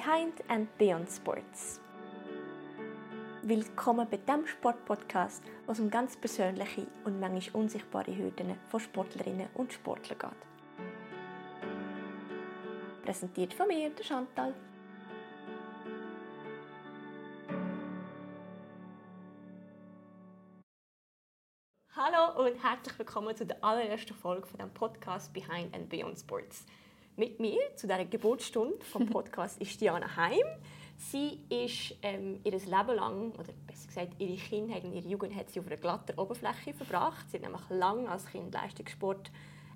Behind and Beyond Sports. Willkommen bei dem Sportpodcast, wo es um ganz persönliche und manchmal unsichtbare Hürden von Sportlerinnen und Sportlern geht. Präsentiert von mir, der Chantal. Hallo und herzlich willkommen zu der allerersten Folge von dem Podcast Behind and Beyond Sports. Mit mir zu dieser Geburtsstunde vom Podcast ist Diana Heim. Sie ist ähm, ihr Leben lang, oder besser gesagt ihre Kindheit und ihre Jugend hat sie auf einer glatten Oberfläche verbracht. Sie hat nämlich lange als Kind Leistungssport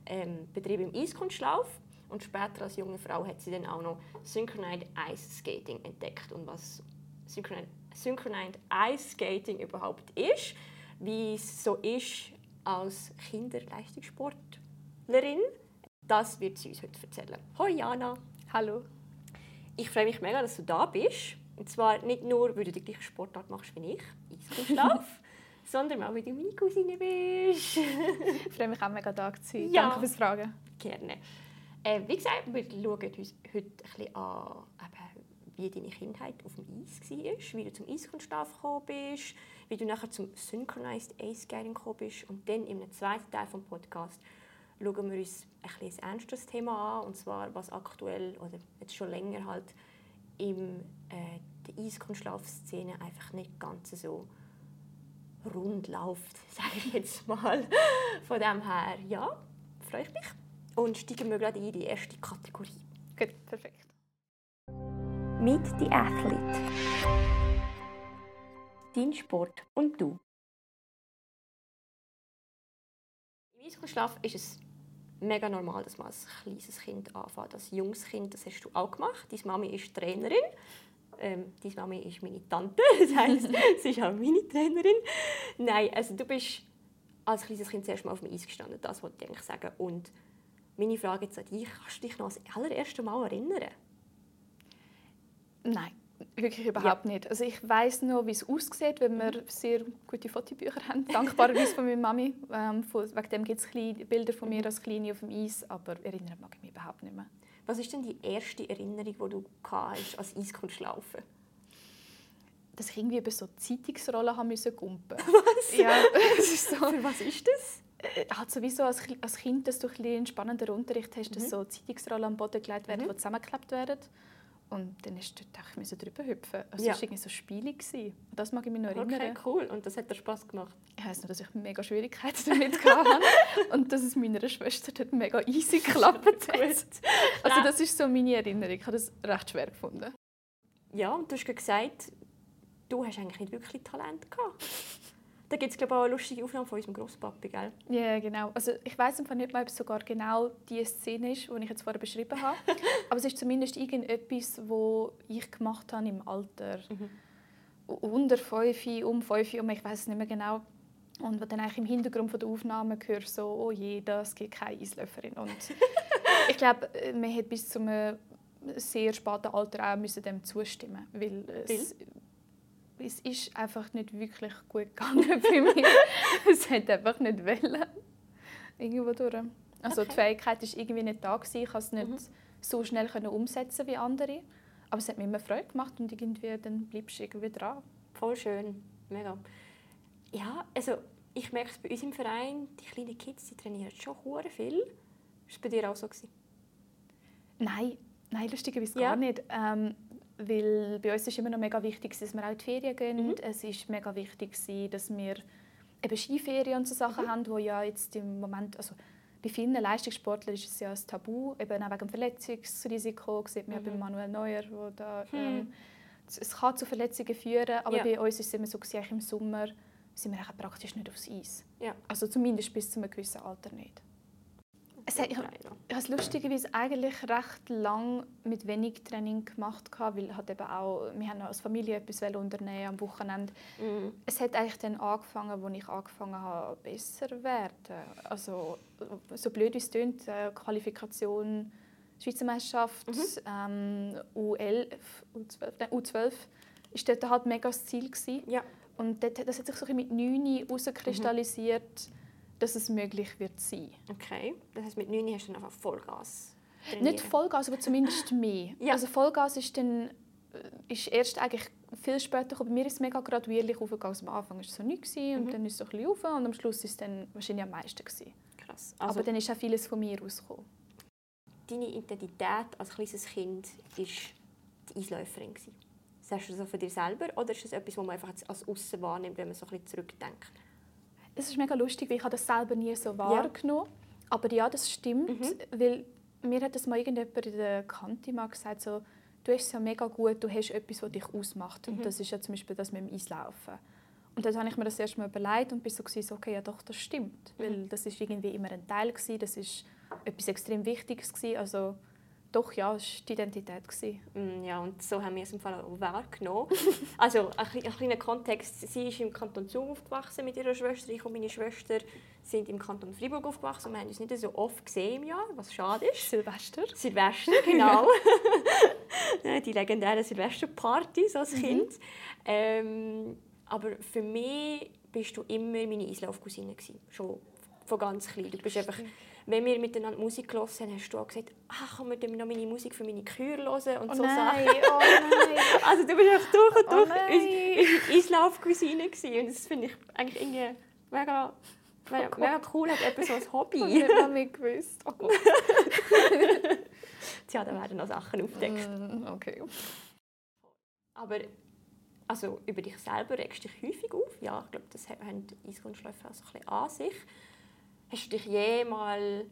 ähm, betrieben im Eiskunstlauf und später als junge Frau hat sie dann auch noch Synchronized Ice Skating entdeckt und was Synchronized, Synchronized Ice Skating überhaupt ist, wie es so ist als Kinderleistungssportlerin, das wird sie uns heute erzählen. Hoi Jana! Hallo! Ich freue mich mega, dass du da bist. Und zwar nicht nur, weil du die gleiche Sportart machst wie ich, Eiskunstlauf, sondern auch, weil du meine Cousine bist. ich freue mich auch mega da zu sein. Ja. Danke fürs Fragen. Gerne. Äh, wie gesagt, wir schauen uns heute ein bisschen an, wie deine Kindheit auf dem Eis war, wie du zum Eiskunstlauf gekommen bist, wie du nachher zum Synchronized Ace Skating gekommen bist und dann im zweiten Teil des Podcasts schauen wir uns ein, bisschen ein ernstes Thema an, und zwar was aktuell oder jetzt schon länger halt in äh, der Eiskunstlaufszene einfach nicht ganz so rund läuft, sage ich jetzt mal. Von dem her, ja, freue ich mich. Und steigen wir gerade in die erste Kategorie. Gut, perfekt. Meet the Athlete. Dein Sport und du. Im Eiskunstlauf ist es mega normal, dass man als kleines Kind anfängt, als junges Kind. Das hast du auch gemacht. Deine Mami ist Trainerin. Ähm, deine Mami ist meine Tante. Das heisst, sie ist auch meine Trainerin. Nein, also du bist als kleines Kind zuerst mal auf dem Eis gestanden. Das wollte ich eigentlich sagen. Und meine Frage jetzt an dich, kannst du dich noch das allererste Mal erinnern? Nein, wirklich überhaupt ja. nicht. Also ich weiß noch, wie es aussieht, wenn wir mhm. sehr gute Fotobücher haben. Dankbarerweise von meiner Mami. Ähm, von, wegen dem gibt es Bilder von mir als Kleine auf dem Eis, aber erinnern mag ich mich überhaupt nicht mehr. Was ist denn die erste Erinnerung, die du hast, als Eiskunstlaufen? Dass ich irgendwie über so Zeitungsrollen haben müssen gumpen. Was? Ja, das ist so. Für was ist das? halt sowieso als, als Kind, dass du ein einen spannenden Unterricht hast, dass mhm. so Zeitungsrollen am Boden gelegt werden, mhm. die zusammengeklebt werden. Und dann du dort auch drüber hüpfen. Also ja. Es war irgendwie so spielig. Und das mag ich mich noch erinnern. Okay, cool. Und das hat dir Spass gemacht? Ich weiss nur, dass ich mega Schwierigkeiten damit hatte. und dass es meiner Schwester dort mega easy geklappt hat. Also das ist so meine Erinnerung. Ich habe das recht schwer gefunden. Ja, und du hast gesagt, du hast eigentlich nicht wirklich Talent gehabt. Da gibt es glaube ich, auch eine lustige Aufnahme von unserem Grosspapi, gell? Ja, genau. Also ich weiß einfach nicht mal, ob es sogar genau die Szene ist, die ich jetzt vorher beschrieben habe. Aber es ist zumindest irgendetwas, was ich gemacht habe im Alter. Mhm. Unter 5, um 5, um ich weiß es nicht mehr genau. Und was dann eigentlich im Hintergrund von der Aufnahme hört, so, oh je, das gibt keine Eislöfferin. Und ich glaube, man hat bis zu einem sehr späten Alter auch müssen dem zustimmen, weil es, es ist einfach nicht wirklich gut gegangen bei mir. es hat einfach nicht wollen. Irgendwo durch. Also okay. die Fähigkeit war irgendwie nicht da. Gewesen. Ich konnte es nicht mhm. so schnell umsetzen wie andere. Aber es hat mir immer Freude gemacht und irgendwie dann bleibst du irgendwie dran. Voll schön. Mega. Ja, also ich merke es bei uns im Verein, die kleinen Kids die trainieren schon hure viel. War es bei dir auch so? Gewesen? Nein, nein lustigerweise ja. gar nicht. Ähm, weil bei uns ist immer noch mega wichtig, dass wir auch die Ferien gehen. Mhm. Es ist mega wichtig, dass wir eben Skiferien und so Sachen mhm. haben, wo ja jetzt im Moment, also bei vielen Leistungssportlern ist es ja ein Tabu, eben auch wegen dem Verletzungsrisiko, sieht man mhm. ja bei Manuel Neuer, wo da, hm. ähm, es kann zu Verletzungen führen, aber ja. bei uns ist es immer so, dass im Sommer sind wir praktisch nicht aufs Eis. Ja. Also zumindest bis zu einem gewissen Alter nicht. Es hat, ich, habe es lustigerweise eigentlich recht lang mit wenig Training gemacht, weil halt eben auch, wir haben als Familie etwas unternehmen am Wochenende. Mhm. Es hat eigentlich dann angefangen, als ich angefangen habe, besser zu werden. Also, so blöd wie es klingt, äh, Qualifikation, Schweizer Meisterschaft, mhm. ähm, U11, U12, nein, U12 ist dort halt mega das Ziel gewesen. Ja. Und das hat sich so mit 9 herauskristallisiert. Mhm dass es möglich wird sein. Okay, das heißt mit 9 hast du dann einfach Vollgas trainieren? Nicht Vollgas, aber zumindest mehr. Ja. Also Vollgas ist dann äh, ist erst eigentlich viel später gekommen. Bei mir ist es mega graduierlich aufgegangen. Also am Anfang war es so nichts und Mhm. dann ist es so ein bisschen rauf und am Schluss ist es dann wahrscheinlich am meisten. Gewesen. Krass. Also, aber dann ist auch vieles von mir rausgekommen. deine Identität als kleines Kind war die Eisläuferin. Sagst du das so von dir selber oder ist das etwas, was man einfach als Aussen wahrnimmt, wenn man so ein bisschen zurückdenkt? Es ist mega lustig, weil ich habe das selber nie so wahrgenommen Aber ja, das stimmt, Mhm. weil mir hat das mal irgendjemand in der Kante mal gesagt, so, du hast es ja mega gut, du hast etwas, was dich ausmacht. Mhm. Und das ist ja zum Beispiel das mit dem Eislaufen. Und dann habe ich mir das erst mal überlegt und bin so, gewesen, okay, ja doch, das stimmt. Mhm. Weil das ist irgendwie immer ein Teil, gewesen, das ist etwas extrem Wichtiges. Gewesen. Also doch, ja, es war die Identität. Gewesen. Mm, Ja, und so haben wir es im Fall auch wahrgenommen. also, ein, ein kleiner Kontext. Sie ist im Kanton Zug aufgewachsen mit ihrer Schwester. Ich und meine Schwester sind im Kanton Freiburg aufgewachsen. Wir haben uns nicht so oft gesehen im Jahr, was schade ist. Silvester. Silvester, genau. Die legendären Silvesterpartys als Kind. Ähm, aber für mich bist du immer meine Eislaufcousine gewesen. Schon von ganz klein. Du bist einfach, wenn wir miteinander Musik gehört haben, hast du auch gesagt, ach, kann man noch meine Musik für meine Kühe hören und Oh so nein, Sachen. oh nein. Also du bist einfach durch und Oh durch nein. unsere Eislaufcousine gewesen. Und das finde ich eigentlich irgendwie mega, mega, Gott. mega cool, hat etwas so als Ich Hobby. habe nicht mal mehr gewusst. Oh Gott. Tja, da werden noch Sachen aufgedeckt. Mm, okay. Aber also über dich selber regst du dich häufig auf. Ja, ich glaube, das haben die Eiskunstläufer auch so ein bisschen an sich. Hast du dich jemals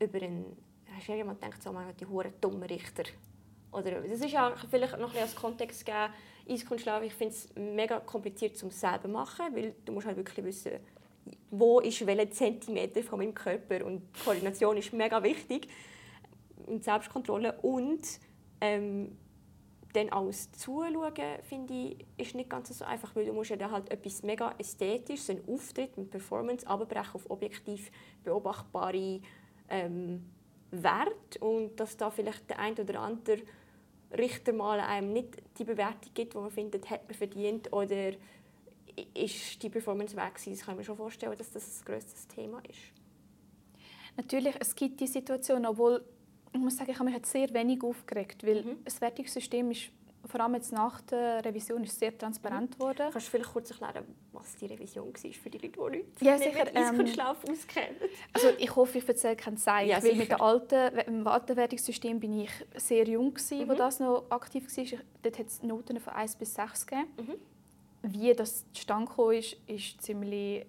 über einen... Hast du jemand gedacht, so, man die hure dumme Richter? Oder, das ist ja vielleicht noch ein als Kontext geben. Eiskunstlauf, ich finde es mega kompliziert zum selber machen, weil du musst halt wirklich wissen, wo ist welcher Zentimeter von meinem Körper und Koordination ist mega wichtig und Selbstkontrolle und ähm, dann alles zuschauen, finde ich, ist nicht ganz so einfach, weil du musst ja dann halt etwas mega ästhetisches, einen Auftritt mit Performance, abbrechen auf objektiv beobachtbare ähm, Wert und dass da vielleicht der ein oder andere Richter mal einem nicht die Bewertung gibt, die man findet, hat man verdient oder ist die Performance weg gewesen. Das kann mir schon vorstellen, dass das ein grösstes Thema ist. Natürlich, es gibt die Situation, obwohl ich muss sagen, ich habe mich jetzt sehr wenig aufgeregt, weil Mhm. das Wertungssystem ist vor allem jetzt nach der Revision ist sehr transparent geworden. Kannst du vielleicht kurz erklären, was die Revision war für die Leute, die nicht Ja, sicher, mit ähm, Eiskunstlauf auskennen? Also ich hoffe, ich erzähle keinen Zeit, Ja, weil sicher. mit dem alten, im alten Wertungssystem bin ich sehr jung gewesen, wo Mhm. das noch aktiv war. Ich- Dort hat es Noten von 1 bis 6 gegeben. Mhm. Wie das zustande ist, ist ziemlich,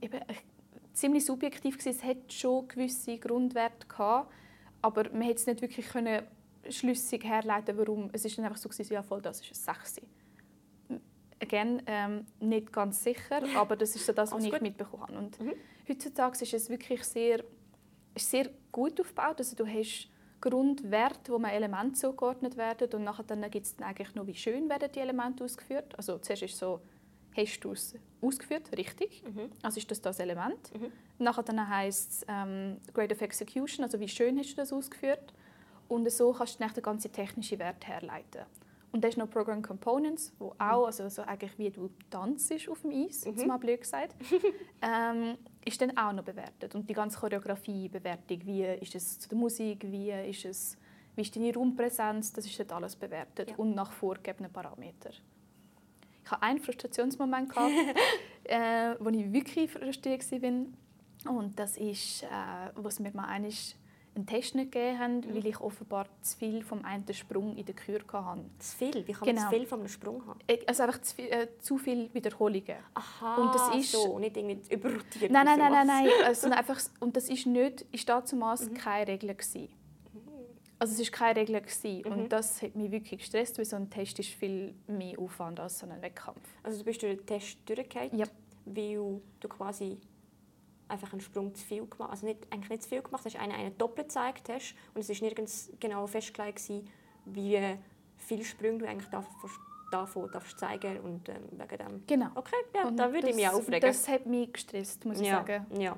eben, ziemlich subjektiv gewesen. Es hat schon gewisse Grundwerte gehabt, aber man hätte es nicht wirklich können schlüssig herleiten, warum. Es ist dann einfach so gewesen, ja voll, das ist ein 6. Again, ähm, nicht ganz sicher, aber das ist so das, was ich mitbekommen habe. Und Mhm. Heutzutage ist es wirklich sehr, ist sehr gut aufgebaut. Also du hast Grundwerte, wo man Elemente zugeordnet werden und nachher dann gibt es dann eigentlich nur, wie schön werden die Elemente ausgeführt. Also zuerst ist so, hast du es ausgeführt, richtig? Mhm. Also ist das das Element. Mhm. Nachher dann heisst es ähm, Grade of Execution, also wie schön hast du das ausgeführt. Und so kannst du dann den ganzen technischen Wert herleiten. Und dann ist noch Program Components, wo auch, also so eigentlich wie du tanzt auf dem Eis, Mhm. mal blöd gesagt, ähm, ist dann auch noch bewertet. Und die ganze Choreografie-Bewertung, wie ist es zu der Musik, wie ist, es, wie ist deine Raumpräsenz, das ist dort alles bewertet Ja. und nach vorgegebenen Parametern. Ich hatte einen Frustrationsmoment, gehabt, äh, wo ich wirklich frustriert war. Und das ist, äh, was mir mal einmal einen Test nicht gegeben haben, Mhm. weil ich offenbar zu viel vom einen Sprung in der Kür hatte. Zu viel? Wie kann man Genau. zu viel einem Sprung haben? Ich- Also einfach zu viel, äh, zu viel Wiederholungen. Aha, Und das ist- so, nicht irgendwie überrotiert. Nein, nein, nein, nein, nein. Also einfach, und das ist nicht, ist damals Mhm. keine Regel gewesen. Also es ist keine Regel gewesen. Mhm. und das hat mich wirklich gestresst, weil so ein Test ist viel mehr Aufwand als so ein Wettkampf. Also du bist durch den Test durchgefallen, Ja. weil du quasi einfach einen Sprung zu viel gemacht also nicht eigentlich nicht zu viel gemacht hast, einen, einen doppelt gezeigt hast und es ist nirgends genau festgelegt gewesen, wie viele Sprünge du eigentlich davon, davon darfst zeigen und ähm, wegen dem... Genau. Okay, ja, Und da würde ich mich auch aufregen. Das hat mich gestresst, muss ich ja, sagen. ja.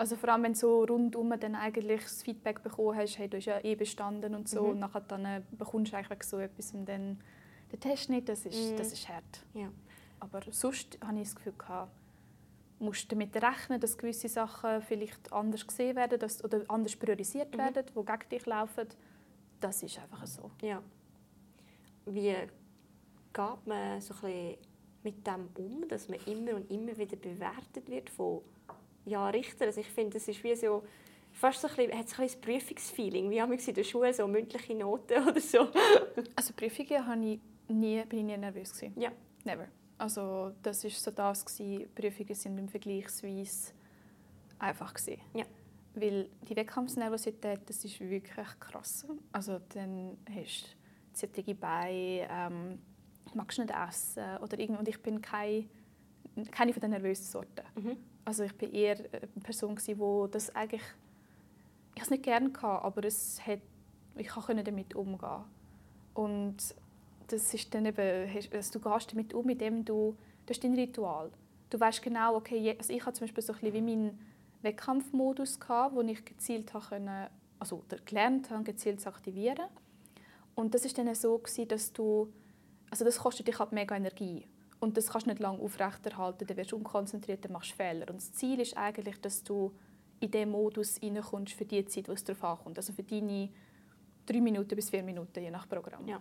Also vor allem, wenn du so rundum dann eigentlich das Feedback bekommen hast, hey, du hast ja eh bestanden und so, Mhm. und nachher dann äh, bekommst du eigentlich so etwas und dann den Test nicht, das ist, Mhm. das ist hart. Ja. Aber sonst habe ich das Gefühl gehabt, musst damit rechnen, dass gewisse Sachen vielleicht anders gesehen werden dass, oder anders priorisiert mhm. werden, die gegen dich laufen. Das ist einfach so. Ja. Wie geht man so ein mit dem um, dass man immer und immer wieder bewertet wird von ja, Richtern? Also ich finde, das ist wie so fast so ein bisschen, hat so ein bisschen Prüfungsfeeling, wie haben wir in der Schule so mündliche Noten oder so. also Prüfungen habe ich nie, bin ich nie nervös gewesen. Ja. Never. Also das ist so das gewesen. Prüfungen sind im Vergleichsweise einfach gewesen. Ja. Weil die Wettkampfnervosität, das ist wirklich krass. Also dann hast du zittrige Beine, ähm, magst nicht essen oder irgend und ich bin keine, keine von den nervösen Sorten. Mhm. Also ich bin eher eine Person die das eigentlich ich es nicht gerne hatte, aber es hat, ich konnte damit umgehen und das ist dann eben, also du gehst damit um, indem du, das ist dein Ritual. Du weißt genau, okay, also ich hatte zum Beispiel so ein wie meinen Wettkampfmodus gehabt, wo ich gezielt habe also gelernt habe, gezielt zu aktivieren. Und das ist dann so gewesen, dass du, also das kostet dich halt mega Energie und das kannst du nicht lange aufrechterhalten, dann wirst du unkonzentriert, dann machst du Fehler. Und das Ziel ist eigentlich, dass du in diesen Modus reinkommst für die Zeit, wo es darauf ankommt. Also für deine drei Minuten bis vier Minuten, je nach Programm. Ja.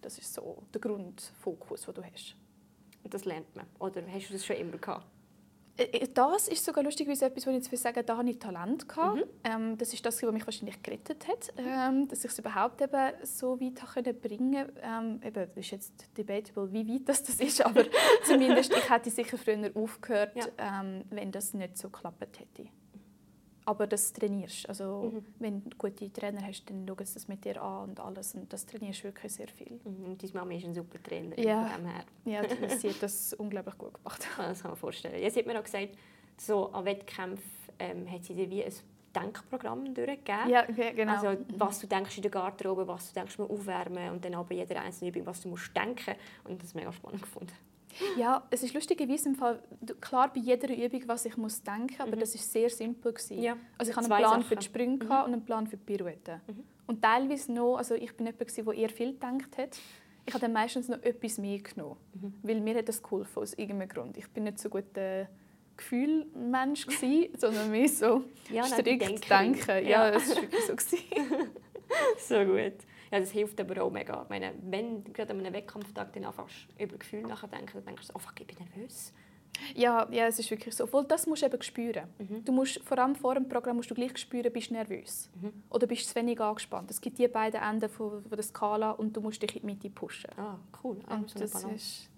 Das ist so der Grundfokus, den du hast. Und das lernt man? Oder hast du das schon immer gehabt? Äh, äh, das ist sogar lustigerweise etwas, wo ich jetzt sagen da habe ich Talent gehabt. Mhm. Ähm, das ist das, was mich wahrscheinlich gerettet hat, ähm, dass ich es überhaupt eben so weit konnte bringen. Ähm, eben, das ist jetzt debatable, wie weit das, das ist, aber zumindest ich hätte sicher früher aufgehört, ja. ähm, wenn das nicht so geklappt hätte aber das trainierst. Also mhm. wenn du gute Trainer hast, dann schauen sie das mit dir an und alles und das trainierst wirklich sehr viel. Mhm. Und deine Mama ist ein super Trainer ja. von dem her. Ja, sie hat das unglaublich gut gemacht. das kann man vorstellen. Ja, sie hat mir auch gesagt, so an Wettkämpfen ähm, hat sie dir wie ein Denkprogramm durchgegeben. Ja, genau. Also was du denkst in der Garderobe, was du denkst beim Aufwärmen und dann aber jeder einzelne Übung, was du musst denken. Und das mega spannend gefunden. Ja, es ist lustigerweise im Fall, klar bei jeder Übung, was ich muss denken, aber mhm. das ist sehr simpel Ja. Also ich hatte einen Plan Sachen. für die Sprünge mhm. und einen Plan für die Pirouette. Mhm. Und teilweise noch, also ich bin jemand, der eher viel gedacht hat. Ich habe dann meistens noch etwas mehr genommen, mhm. weil mir hat das geholfen aus irgendeinem Grund. Ich bin nicht so gut äh, Gefühlmensch sondern mehr so ja, strikt denken. denken. Ja, ja, das war wirklich so. so gut. Ja, das hilft aber auch mega. Ich meine, wenn du gerade an einem Wettkampftag dann anfängst, über Gefühle nachdenken, dann denkst du, oh fuck, ich bin nervös. Ja, ja, es ist wirklich so. Obwohl, das musst du eben spüren. Mhm. Du musst, vor allem vor dem Programm musst du gleich spüren, bist du nervös mhm. oder bist du zu wenig angespannt. Es gibt die beiden Enden von, von der Skala und du musst dich in die Mitte pushen. Ah, cool. Ah, und so das ist,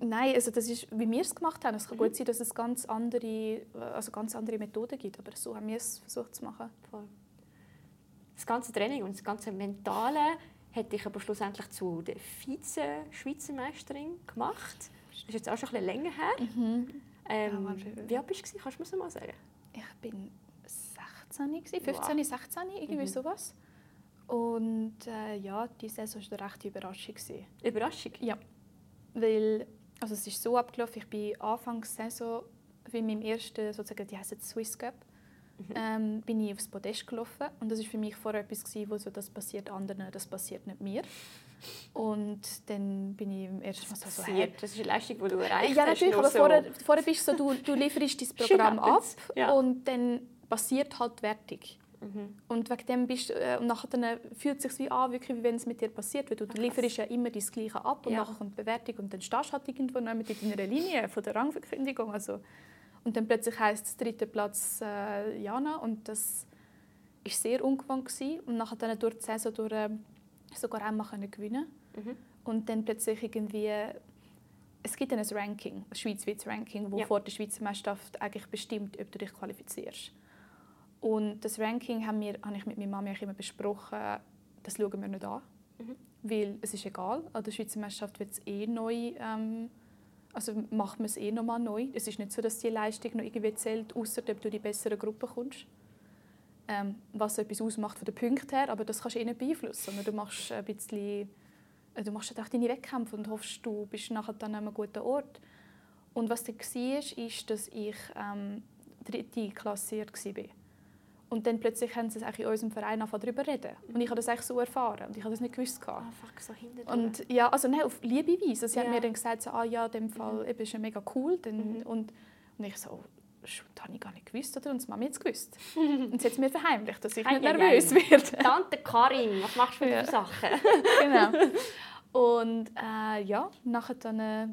Nein, also das ist, wie wir es gemacht haben. Es kann mhm. gut sein, dass es ganz andere, also ganz andere Methoden gibt, aber so haben wir es versucht zu machen. Voll das ganze Training und das ganze Mentale hat dich aber schlussendlich zu der Vize-Schweizer Meisterin gemacht. Das ist jetzt auch schon ein bisschen länger her. Mhm. Ähm, ja, wie alt bist du? Kannst du mir mal sagen? Ich bin 16, 15, wow. 16, irgendwie mhm. sowas. Und äh, ja, die Saison war eine rechte Überraschung. Überraschung? Ja. Weil, also es ist so abgelaufen, ich bin Anfang der Saison, wie meinem ersten, sozusagen, die heißt Swiss Cup. Ähm, bin ich aufs Podest gelaufen. Und das war für mich vorher etwas, gewesen, wo so, das passiert anderen, das passiert nicht mir. Und dann bin ich im ersten Mal so, so hey. Das ist eine Leistung, die du erreicht ja, hast. Ja, natürlich, aber so. vorher, vorher bist du so, du, du lieferst dein Programm ab ja. und dann passiert halt die Wertung. Mhm. Und wegen dem bist, äh, und nachher dann fühlt es sich wie an, wirklich, wie wenn es mit dir passiert. Weil du, du lieferst ja immer das Gleiche ab und ja. nachher kommt die Bewertung und dann stehst du halt irgendwo noch mit in deiner Linie von der Rangverkündigung. Also, und dann plötzlich heißt es dritter Platz äh, Jana und das war sehr ungewohnt gewesen. und nachher dann durch die Saison durch, äh, sogar einmal können gewinnen mhm. und dann plötzlich irgendwie es gibt dann ein Ranking, ein schweizweites Ranking, das ja. vor der Schweizer Meisterschaft eigentlich bestimmt, ob du dich qualifizierst. Und das Ranking haben wir, habe ich mit meiner Mama immer besprochen, das schauen wir nicht an, mhm. weil es ist egal, an der Schweizer Meisterschaft wird es eh neu ähm, also macht man es eh nochmal neu. Es ist nicht so, dass die Leistung noch irgendwie zählt, außer ob du die bessere Gruppe kommst. Ähm, was etwas ausmacht von den Punkten her, aber das kannst du eh nicht beeinflussen. Du machst ein bisschen, äh, du machst auch deine Wettkämpfe und hoffst, du bist nachher dann an einem guten Ort. Und was dann war, ist, dass ich ähm, dritte klassiert war. Und dann plötzlich haben sie in unserem Verein darüber reden. Und ich habe das eigentlich so erfahren. Und ich habe das nicht gewusst. Ah, fuck, so Und ja, also nein, auf liebe Weise. Sie ja. haben mir dann gesagt, so, ah ja, in dem Fall mhm. ist ja mega cool. Dann, mhm. und, Und ich so, das habe ich gar nicht gewusst, oder? Und das Mama jetzt gewusst. und sie hat es mir verheimlicht, dass ich nicht nervös werde. Tante Karin, was machst du für Ja. Sachen? genau. Und äh, ja, nachher dann, äh,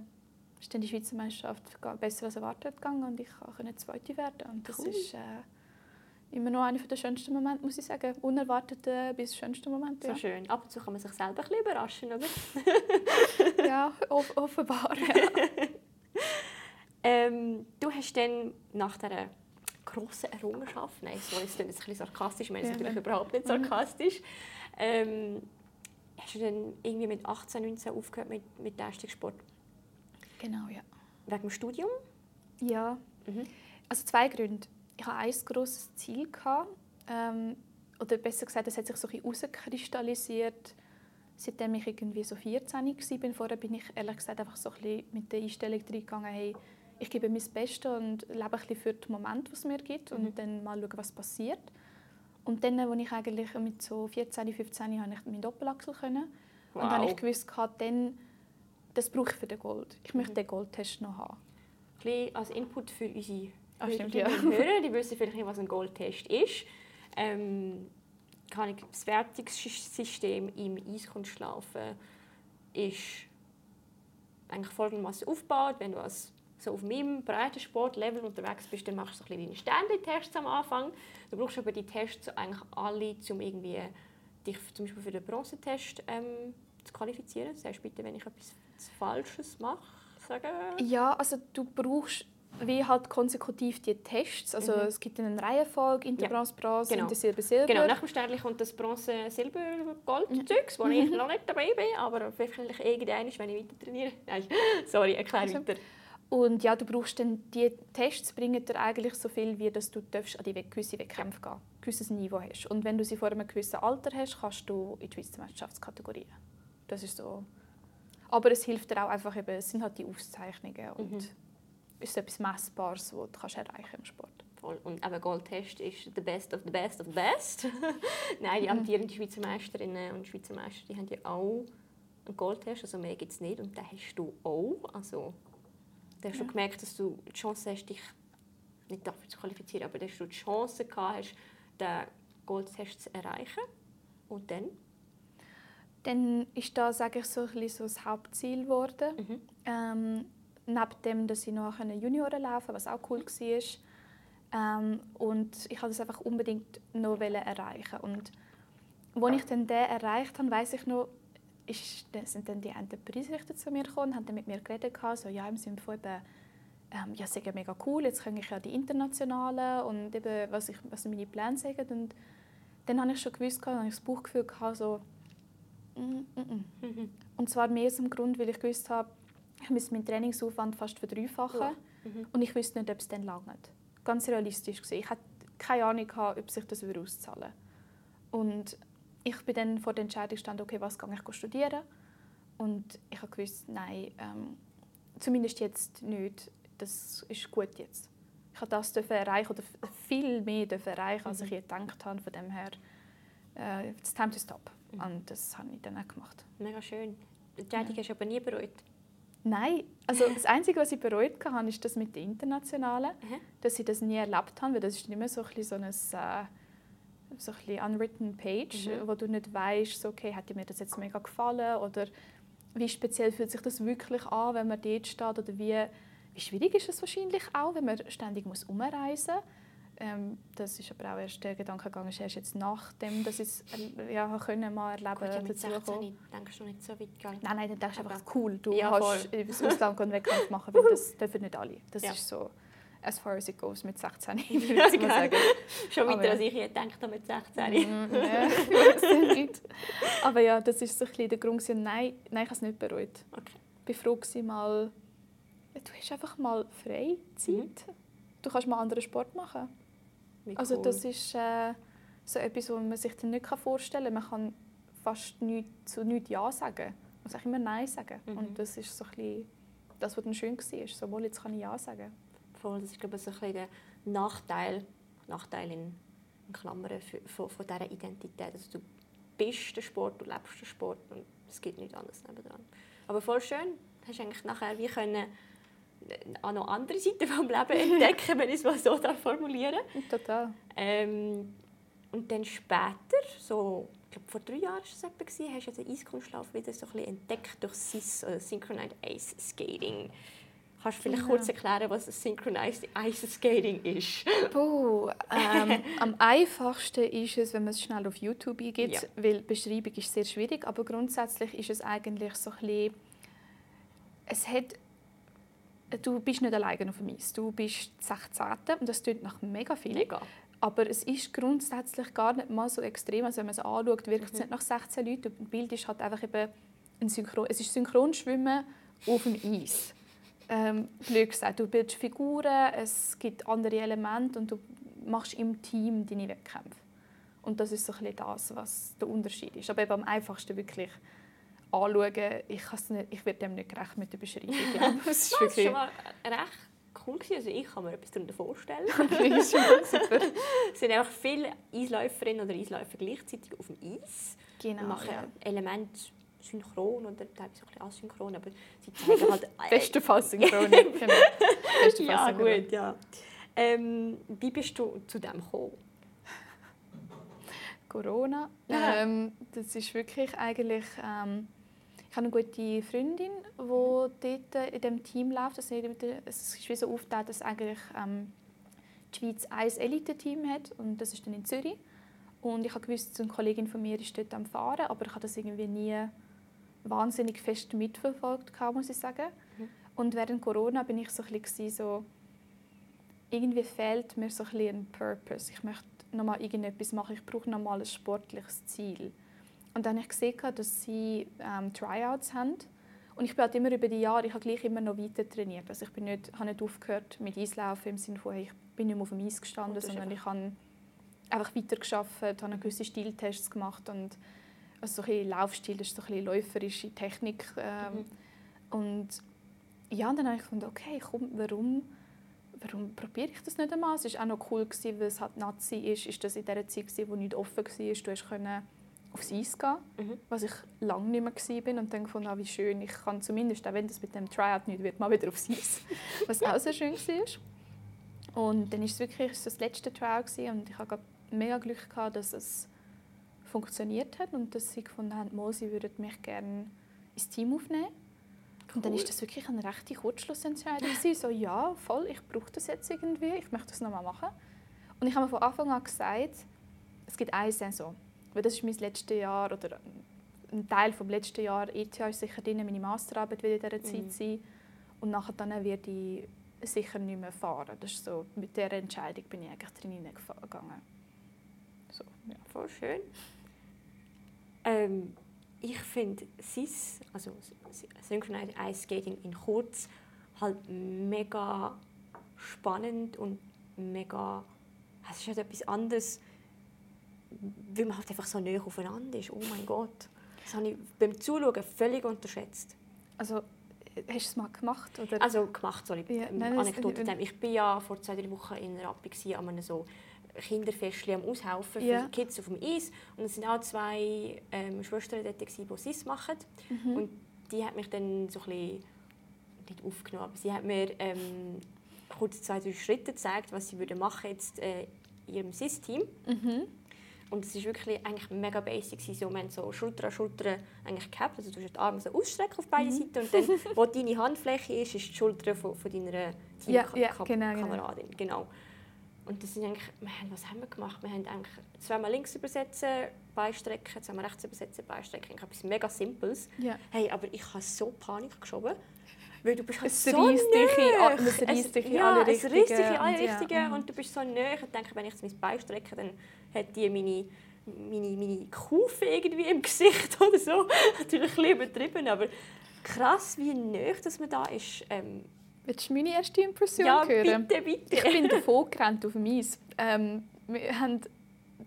ist dann die Schweizer Meisterschaft besser als erwartet gegangen und ich konnte Zweite werden. Und das Cool. ist äh, immer noch einer der schönsten Momente, muss ich sagen. Unerwartete bis schönste Momente. So Ja, schön. Ab und zu kann man sich selber ein bisschen überraschen, oder? ja off offenbar. Ja. Ähm, du hast dann nach dieser grossen Errungenschaft, nein, es klingt jetzt ein bisschen sarkastisch, ich meine es Ja, natürlich überhaupt nicht Mhm. sarkastisch, ähm, hast du dann irgendwie mit 18, 19 aufgehört mit, mit Leistungssport? genau, ja. Wegen dem Studium? Ja, Mhm. also zwei Gründe. Ich hatte ein grosses Ziel. Gehabt, ähm, oder besser gesagt, es hat sich so ein bisschen herauskristallisiert, seitdem ich irgendwie so 14 war. Vorher bin ich ehrlich gesagt einfach so ein bisschen mit der Einstellung reingegangen, hey, ich gebe mein Bestes und lebe ein bisschen für den Moment, was es mir gibt Mhm. und dann mal schauen, was passiert. Und dann, als ich eigentlich mit so 14, 15 habe ich meinen Doppelachsel können. Und dann habe ich gewusst, dann, das brauche ich für den Gold. Ich möchte Mhm. den Goldtest noch haben. Ein bisschen als Input für unsere Ah, stimmt, Hörerinnen ja. und Hörer, die wissen vielleicht nicht, was ein Goldtest ist. Ähm, kann ich, das Wertungssystem im Eiskunstschlafen ist eigentlich folgendermaßen aufgebaut. Wenn du als so auf meinem Breitensportlevel unterwegs bist, dann machst du so ein bisschen Sternli-Tests am Anfang. Du brauchst aber die Tests eigentlich alle, um irgendwie dich zum Beispiel für den Bronzetest ähm, zu qualifizieren. Heißt bitte, wenn ich etwas Falsches mache, sagen. Ja, also du brauchst wie halt konsekutiv die Tests. Also Mhm. es gibt eine Reihenfolge, Inter, Ja, Bronze, genau. Inter, Silber. Genau, nach dem Sternli kommt das Bronze, Silber, Gold Zeugs, wo ich noch nicht dabei bin, aber vielleicht irgendwann, wenn ich weiter trainiere. Nein, sorry, erklär Also, weiter. Und ja, du brauchst dann die Tests bringen dir eigentlich so viel, wie dass du darfst an die gewisse Wettkämpfe gehen, ein gewisses Niveau hast. Und wenn du sie vor einem gewissen Alter hast, kannst du in die Schweizer Meisterschaftskategorien. Das ist so. Aber es hilft dir auch einfach eben, es sind halt die Auszeichnungen und Mhm. Es ist etwas Messbares, was du kannst erreichen im Sport. Voll. Und eben Goldtest ist the best of the best of the best. Nein, Mhm. die amtierenden Schweizer Meisterinnen und Schweizer Meister, die haben ja auch einen Goldtest, also mehr gibt es nicht und den hast du auch. Also, da hast du Ja. gemerkt, dass du die Chance hast, dich nicht dafür zu qualifizieren, aber dass du die Chance gehabt hast, den Goldtest zu erreichen. Und dann? Dann ist das sage ich so ein bisschen so das Hauptziel geworden. Mhm. Ähm, neben dem, dass ich noch Junioren laufen was auch cool war. Ähm, und ich wollte das einfach unbedingt noch erreichen. Und als ich dann den erreicht habe, weiss ich noch, ist, dann sind dann die einen Preisrichter zu mir gekommen und haben dann mit mir geredet, so, ja, im Sinne von eben, ähm, ja, ja mega cool, jetzt kann ich ja die Internationalen und eben, was, ich, was meine Pläne sagen. Und dann habe ich schon gewusst, habe ich das Bauchgefühl, gehabt, so, mm, mm, mm. Und zwar mehr aus dem Grund, weil ich gewusst habe, ich muss meinen Trainingsaufwand fast verdreifachen. Ja. Mhm. Und ich wusste nicht, ob es dann langt. Ganz realistisch gesehen. Ich hatte keine Ahnung, gehabt, ob sich das würde auszahlen Und ich bin dann vor der Entscheidung gestanden, okay, was kann ich studieren? Und ich habe gewusst, nein, ähm, zumindest jetzt nicht. Das ist gut jetzt. Ich habe das erreichen oder viel mehr erreichen, als Mhm. ich je gedacht habe. Von dem her, äh, it's time to stop. Mhm. Und das habe ich dann auch gemacht. Mega schön. Die Entscheidung hast du aber nie bereut. Nein, also das Einzige, was ich bereut hatte, ist das mit den Internationalen, Mhm. dass ich das nie erlebt habe, weil das ist immer so ein so ein, äh, so ein unwritten Page, Mhm. wo du nicht weißt, so, okay, hat mir das jetzt mega gefallen oder wie speziell fühlt sich das wirklich an, wenn man dort steht oder wie, wie schwierig ist es wahrscheinlich auch, wenn man ständig muss umreisen muss. Ähm, das ist aber auch erst der Gedankengang, ist erst jetzt nachdem, dass ich es ja, können mal erleben Gut, ja, mit dazu gekommen. 16 denkst du nicht so weit, gell? Nein, nein, dann denkst du einfach, cool, du Ja, kannst ins Ausland und Wettkampf machen, weil das dürfen nicht alle. Das Ja. ist so as far as it goes mit 16, würde ich jetzt mal sagen. Schon weiter, als ich je gedacht habe mit 16. Mm, ja, ich weiß nicht. Aber ja, das ist so ein bisschen der Grund. Nein, nein, ich habe es nicht bereut. Okay. Ich war froh, mal, du hast einfach mal freie Zeit. Mhm. Du kannst mal anderen Sport machen. Wie Also cool. das ist äh, so etwas, was man sich dann nicht vorstellen kann. Man kann fast nicht, zu nichts Ja sagen. Man muss immer Nein sagen. Mhm. Und das ist so ein bisschen das, was dann schön war. So, wohl, jetzt kann ich Ja sagen. Voll, das ist glaube ich, so ein bisschen der Nachteil, Nachteil in, in Klammern für, von, von dieser Identität. Also du bist der Sport, du lebst den Sport und es gibt nichts anderes nebendran. Aber voll schön, hast du eigentlich nachher wie können auch noch andere Seiten vom Leben entdecken, wenn ich es mal so formulieren Total. Ähm, und dann später, so, ich glaube vor drei Jahren war es etwa, hast du den Eiskunstlauf wieder so ein bisschen entdeckt durch SIS, oder Synchronized Ice Skating. Kannst du vielleicht Ja. kurz erklären, was Synchronized Ice Skating ist? Puh, ähm, am einfachsten ist es, wenn man es schnell auf YouTube eingibt, Ja. weil die Beschreibung ist sehr schwierig, aber grundsätzlich ist es eigentlich so ein bisschen, es hat, du bist nicht alleine auf dem Eis, du bist 16. und das tut nach mega viel. Mega. Aber es ist grundsätzlich gar nicht mal so extrem. Also wenn man es anschaut, wirkt es Mhm. nicht nach 16 Leuten. Das Bild ist halt einfach eben ein Synchron, es ist Synchronschwimmen auf dem Eis. Ähm, blöd gesagt, du bildest Figuren, es gibt andere Elemente und du machst im Team deine Wettkämpfe. Und das ist so ein bisschen das, was der Unterschied ist. Aber eben am einfachsten wirklich anschauen, ich, nicht, ich werde dem nicht gerecht mit der Beschreibung. Glaube, ist Das war wirklich schon mal recht cool. gewesen. Also ich kann mir etwas darunter vorstellen. ist es sind einfach viele Eisläuferinnen oder Eisläufer gleichzeitig auf dem Eis. Genau, und machen ja. Elemente synchron oder teilweise auch ein bisschen asynchron, aber sie zeigen halt... Bestenfalls synchron. genau. Bestenfalls ja, synchron. gut, ja. Ähm, wie bist du zu dem gekommen? Corona. Ja. Ähm, das ist wirklich eigentlich. Ähm, ich habe eine gute Freundin, die dort in dem Team läuft. Also es ist wie so aufgeteilt, dass eigentlich ähm, die Schweiz ein Elite-Team hat und das ist dann in Zürich. Und ich habe gewusst, eine Kollegin von mir ist dort am Fahren, aber ich habe das irgendwie nie wahnsinnig fest mitverfolgt, muss ich sagen. Mhm. Und während Corona bin ich so ein bisschen so irgendwie fehlt mir so ein bisschen ein Purpose. Ich möchte noch mal irgendetwas machen. Ich brauche noch mal ein sportliches Ziel. Und dann habe ich gesehen, dass sie ähm, Tryouts haben. Und ich bin halt immer über die Jahre, ich habe gleich immer noch weiter trainiert. Also ich bin nicht, habe nicht aufgehört mit Eislaufen im Sinne von, hey, ich bin nicht mehr auf dem Eis gestanden, sondern ich habe einfach weiter gearbeitet, habe gewisse Stiltests gemacht und also so ein Laufstil, das ist so ein bisschen läuferische Technik. Ähm, Mhm. Und ja, und dann habe ich gefunden, okay, komm, warum, warum probiere ich das nicht einmal? Es war auch noch cool, gewesen, weil es halt Nazi ist, ist das in der Zeit, gewesen, wo nicht offen war. Du hast können aufs Eis gehen, Mhm. was ich lange nicht mehr war. Und dann gefunden, ah, wie schön, ich kann zumindest, auch wenn das mit dem Tryout nicht wird, mal wieder aufs Eis. was auch sehr schön war. Und dann war es wirklich das letzte Tryout und ich hatte mega Glück, gehabt, dass es funktioniert hat und dass sie gefunden haben, «Mo, sie würden mich gerne ins Team aufnehmen. Und dann Cool. ist das wirklich eine rechte Kurzschlussentscheidung. so, ja, voll, ich brauche das jetzt irgendwie, ich möchte das nochmal machen. Und ich habe mir von Anfang an gesagt, es gibt eine Saison. Weil das ist mein letztes Jahr oder ein Teil vom letzten Jahr. ETH ist sicher drin, meine Masterarbeit wird in dieser Zeit Mhm. sein. Und nachher dann werde ich sicher nicht mehr fahren. Das ist so, mit dieser Entscheidung bin ich eigentlich drin hineingegangen. So, ja. Voll schön. Ähm, ich finde SIS, also Synchronized Ice Skating in kurz, halt mega spannend und mega. Es ist halt etwas anderes, weil man halt einfach so näher aufeinander ist. Oh mein Gott. Das habe ich beim Zuschauen völlig unterschätzt. Also, hast du es mal gemacht? Oder? Also gemacht, sorry, Ja, nein, Anekdote dem. Ich war ja vor zwei, drei Wochen in Rappi an einem so Kinderfestchen am Aushaufen für Ja. Kids auf dem Eis. Und es waren auch zwei ähm, Schwestern dort, gewesen, die SIS machen. Mhm. Und die hat mich dann so ein bisschen, nicht aufgenommen, aber sie hat mir ähm, kurz zwei, drei Schritte gezeigt, was sie würde machen jetzt äh, in ihrem SIS-Team. Mhm. Und es war wirklich eigentlich mega basic. So, wir haben so Schulter an Schulter eigentlich gehabt. Also du hast die Arme so ausstrecken auf beide Mhm. Seiten und dann, wo deine Handfläche ist, ist die Schulter von, von deiner Ja, Teamkameradin. ja, genau, genau. Kameradin. genau. Und das sind eigentlich, haben, was haben wir gemacht? Wir haben eigentlich zweimal links übersetzen, Beistrecken, zweimal rechts übersetzen, Beistrecken. Eigentlich Etwas mega Simples. Ja. Hey, aber ich habe so Panik geschoben. Weil du bist halt Es so reisst dich in es reisst dich in ja, alle es reisst dich in Richtungen alle und ja, Richtungen mhm. und du bist so nahe. Ich denke, wenn ich jetzt mein Bein strecke, dann hat die meine, meine, meine Kufe irgendwie im Gesicht oder so. Natürlich ein bisschen übertrieben, aber krass, wie nahe dass man da ist. Ähm, Willst du meine erste Impression ja, hören? bitte, bitte. Ich bin davon gerannt auf dem Eis. Ähm, wir haben,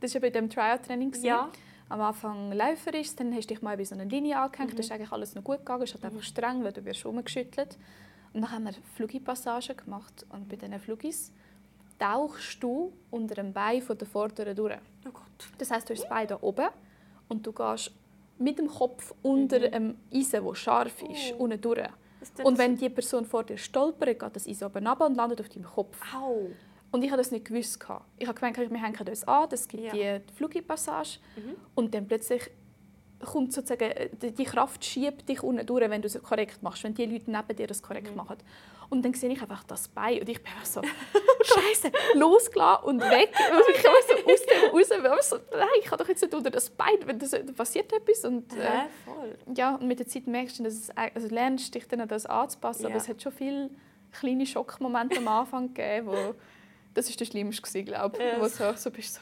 das war ja bei dem Trial-Training. gewesen. Ja. Am Anfang läuferisch, dann hast du dich mal bei so einer Linie angehängt. Mhm. Das ist eigentlich alles noch gut gegangen. Es ist halt einfach streng, weil du wirst rumgeschüttelt. Und dann haben wir Flugipassagen gemacht. Und bei diesen Flugis tauchst du unter dem Bein von der Vorderen durch. Oh Gott. Das heißt, du hast das Bein hier oben und du gehst mit dem Kopf unter Mhm. einem Eisen, das scharf ist, Oh. unten durch. Und wenn die Person vor dir stolpert, geht das Eis oben runter und landet auf deinem Kopf. Au. Und ich habe das nicht gewusst. Ich habe gemeint, wir hängen uns an, es gibt Ja. die Flugipassage. Mhm. Und dann plötzlich kommt sozusagen, äh, die Kraft schiebt dich unten durch, wenn du es korrekt machst, wenn die Leute neben dir das korrekt Mhm. machen. Und dann sehe ich einfach das Bein und ich bin einfach so, Scheiße, losgelassen und weg. Und ich komme so aus dem raus, weil ich so, nein, ich kann doch jetzt nicht unter das Bein, wenn das, da passiert etwas. Und, äh, Ja, voll. ja, und mit der Zeit merkst du, dass es, also lernst dich dann an das anzupassen, aber Ja. es hat schon viele kleine Schockmomente am Anfang gegeben, wo das ist der schlimmste gewesen, glaube ich, Ja. wo du so bist so,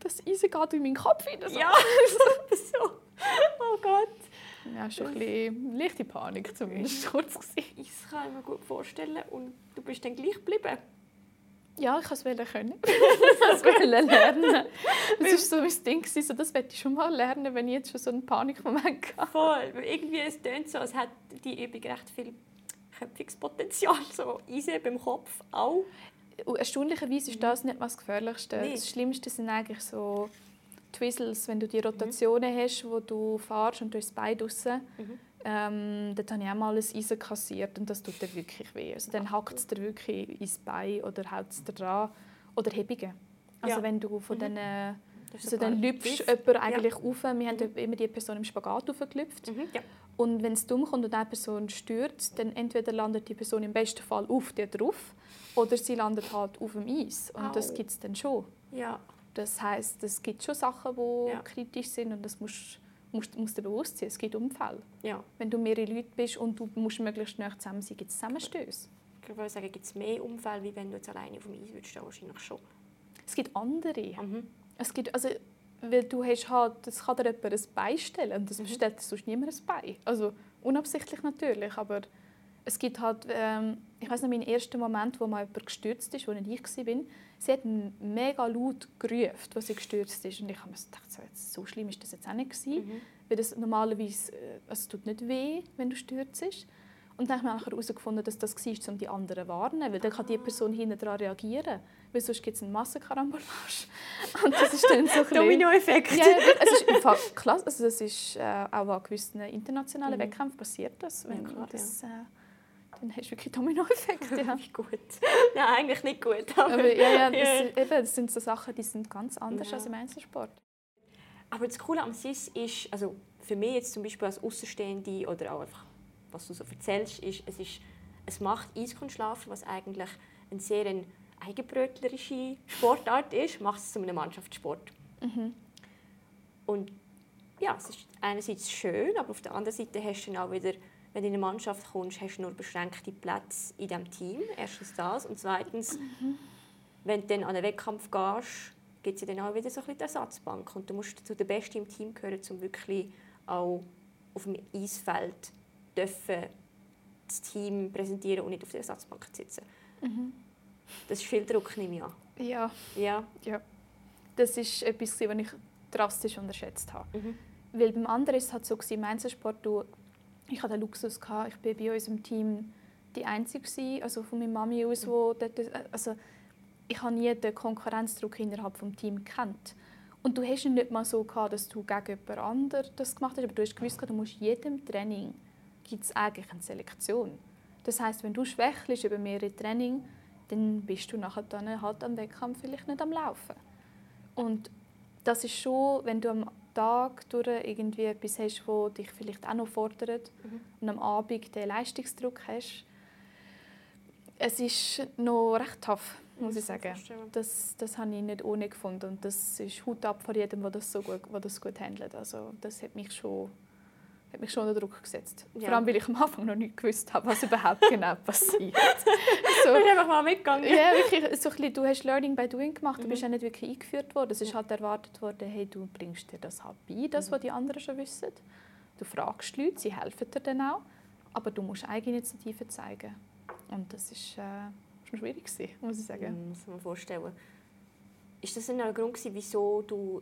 das Eisen geht in meinen Kopf rein. So. Ja, so. Oh Gott. Ja, schon ein bisschen leichte Panik zumindest kurz gewesen. Das kann ich mir gut vorstellen. Und du bist dann gleich geblieben. Ja, ich wollte es können. ich wollte es lernen. Das war so mein Ding, so, das möchte ich schon mal lernen, wenn ich jetzt schon so einen Panikmoment hatte. Voll. Irgendwie es tönt so, als hätte die Übung recht viel Köpfungspotenzial. So Eisen beim Kopf auch. Erstaunlicherweise ist das nicht das Gefährlichste. Nicht? Das Schlimmste sind eigentlich so Twizzles, wenn du die Rotationen hast, wo du fährst und du hast das Bein draussen. Mhm. Ähm, dort habe ich auch mal ein Eisen kassiert und das tut dir wirklich weh. Also dann hackt es dir wirklich ins Bein oder haut es dir dran. Oder Hebungen. Also Ja. wenn du von Mhm. diesen... Das Also dann lüpfst du jemanden eigentlich auf. Wir haben immer die Person im Spagat aufgelüpft. Mhm. Ja. Und wenn es dumm kommt und eine Person stürzt, dann entweder landet die Person im besten Fall auf dir drauf oder sie landet halt auf dem Eis. Und das Au. gibt es dann schon. ja. Das heißt, es gibt schon Sachen, die Ja. kritisch sind und das musst, musst, musst dir bewusst sein. Es gibt Unfälle. Ja. Wenn du mehrere Leute bist und du musst möglichst nah zusammen sein, gibt es Zusammenstöße. Ich würde sagen, gibt es mehr Unfälle, wie wenn du jetzt alleine auf dem Eis würdest? Wahrscheinlich schon. Es gibt andere. Mhm. Es gibt, also, weil du hast halt, das kann dir jemand ein Bein stellen und das Mhm. bestellt sonst niemand ein Bein. Also unabsichtlich natürlich, aber es gibt halt, ähm, ich weiß noch, mein erster Moment, wo mal jemand gestürzt ist, wo nicht ich war, sie hat mega laut gerufen, als sie gestürzt ist und ich habe mir so gedacht, so, jetzt, so schlimm ist das jetzt auch nicht gewesen, Mhm. weil das normalerweise, also es tut nicht weh, wenn du stürzt. Und dann habe ich herausgefunden, dass das war, um die anderen zu warnen, weil dann kann die Person hinten dran reagieren, weil sonst gibt es einen Massenkarambolage. Und das ist dann so ein Dominoeffekt. ja, es ist im Fall klasse. Also das ist äh, auch an gewissen internationalen Mhm. Wettkämpfen passiert das. Wenn Ja, klar, das äh, dann hast du wirklich Dominoeffekte. Ja. Nicht gut. Nein, eigentlich nicht gut. Aber, Aber ja, ja, das, eben, das sind so Sachen, die sind ganz anders Ja. als im Einzelsport. Aber das Coole am SIS ist, also für mich jetzt zum Beispiel als Außenstehende oder auch einfach, was du so erzählst, ist, es, ist, es macht Eiskunstlauf, was eigentlich eine sehr eine eigenbrötlerische Sportart ist, macht es zu einem Mannschaftssport. Mhm. Und ja, es ist einerseits schön, aber auf der anderen Seite hast du dann auch wieder, wenn du in eine Mannschaft kommst, hast du nur beschränkte Plätze in diesem Team. Erstens das. Und zweitens, wenn du dann an einen Wettkampf gehst, gibt es dann auch wieder so ein bisschen die Ersatzbank. Und du musst zu den Besten im Team gehören, um wirklich auch auf dem Eisfeld dürfen das Team präsentieren und nicht auf der Ersatzbank zu sitzen. Mhm. Das ist viel Druck, nehme ich an. Ja, Ja. das ist etwas, was ich drastisch unterschätzt habe. Mhm. Weil beim anderen ist es halt so, im Einzelsport, du, ich hatte den Luxus, gehabt, ich bin bei unserem Team die Einzige, gewesen, also von meiner Mami aus, wo dort, also ich habe nie den Konkurrenzdruck innerhalb des Teams gekannt. Und du hast nicht mal so gehabt, dass du gegen jemand anderen das gemacht hast, aber du hast gewusst, du musst jedem Training gibt es eigentlich eine Selektion. Das heißt, wenn du schwächelst über mehrere Training, dann bist du nachher dann halt am Wettkampf vielleicht nicht am Laufen. Und das ist schon, wenn du am Tag durch irgendwie etwas hast, wo dich vielleicht auch noch fordert Mhm. und am Abend den Leistungsdruck hast, es ist noch recht tough, muss ich sagen. Das, das habe ich nicht ohne gefunden und das ist Hut ab vor jedem, der das so gut, der das gut handelt. Also das hat mich schon, hat mich schon unter Druck gesetzt. Ja. Vor allem, weil ich am Anfang noch nicht gewusst habe, was überhaupt genau passiert. so, Ich bin einfach mal mitgegangen. ja, wirklich, so ein bisschen, du hast Learning by Doing gemacht, du Mhm. bist ja nicht wirklich eingeführt worden. Es ist halt erwartet worden, hey, du bringst dir das halt bei, das, Mhm. was die anderen schon wissen. Du fragst Leute, sie helfen dir dann auch, aber du musst Eigeninitiative zeigen. Und das ist, äh, schwierig, gewesen, muss ich sagen. Mhm, muss man vorstellen. Ist das ein Grund, gewesen, wieso du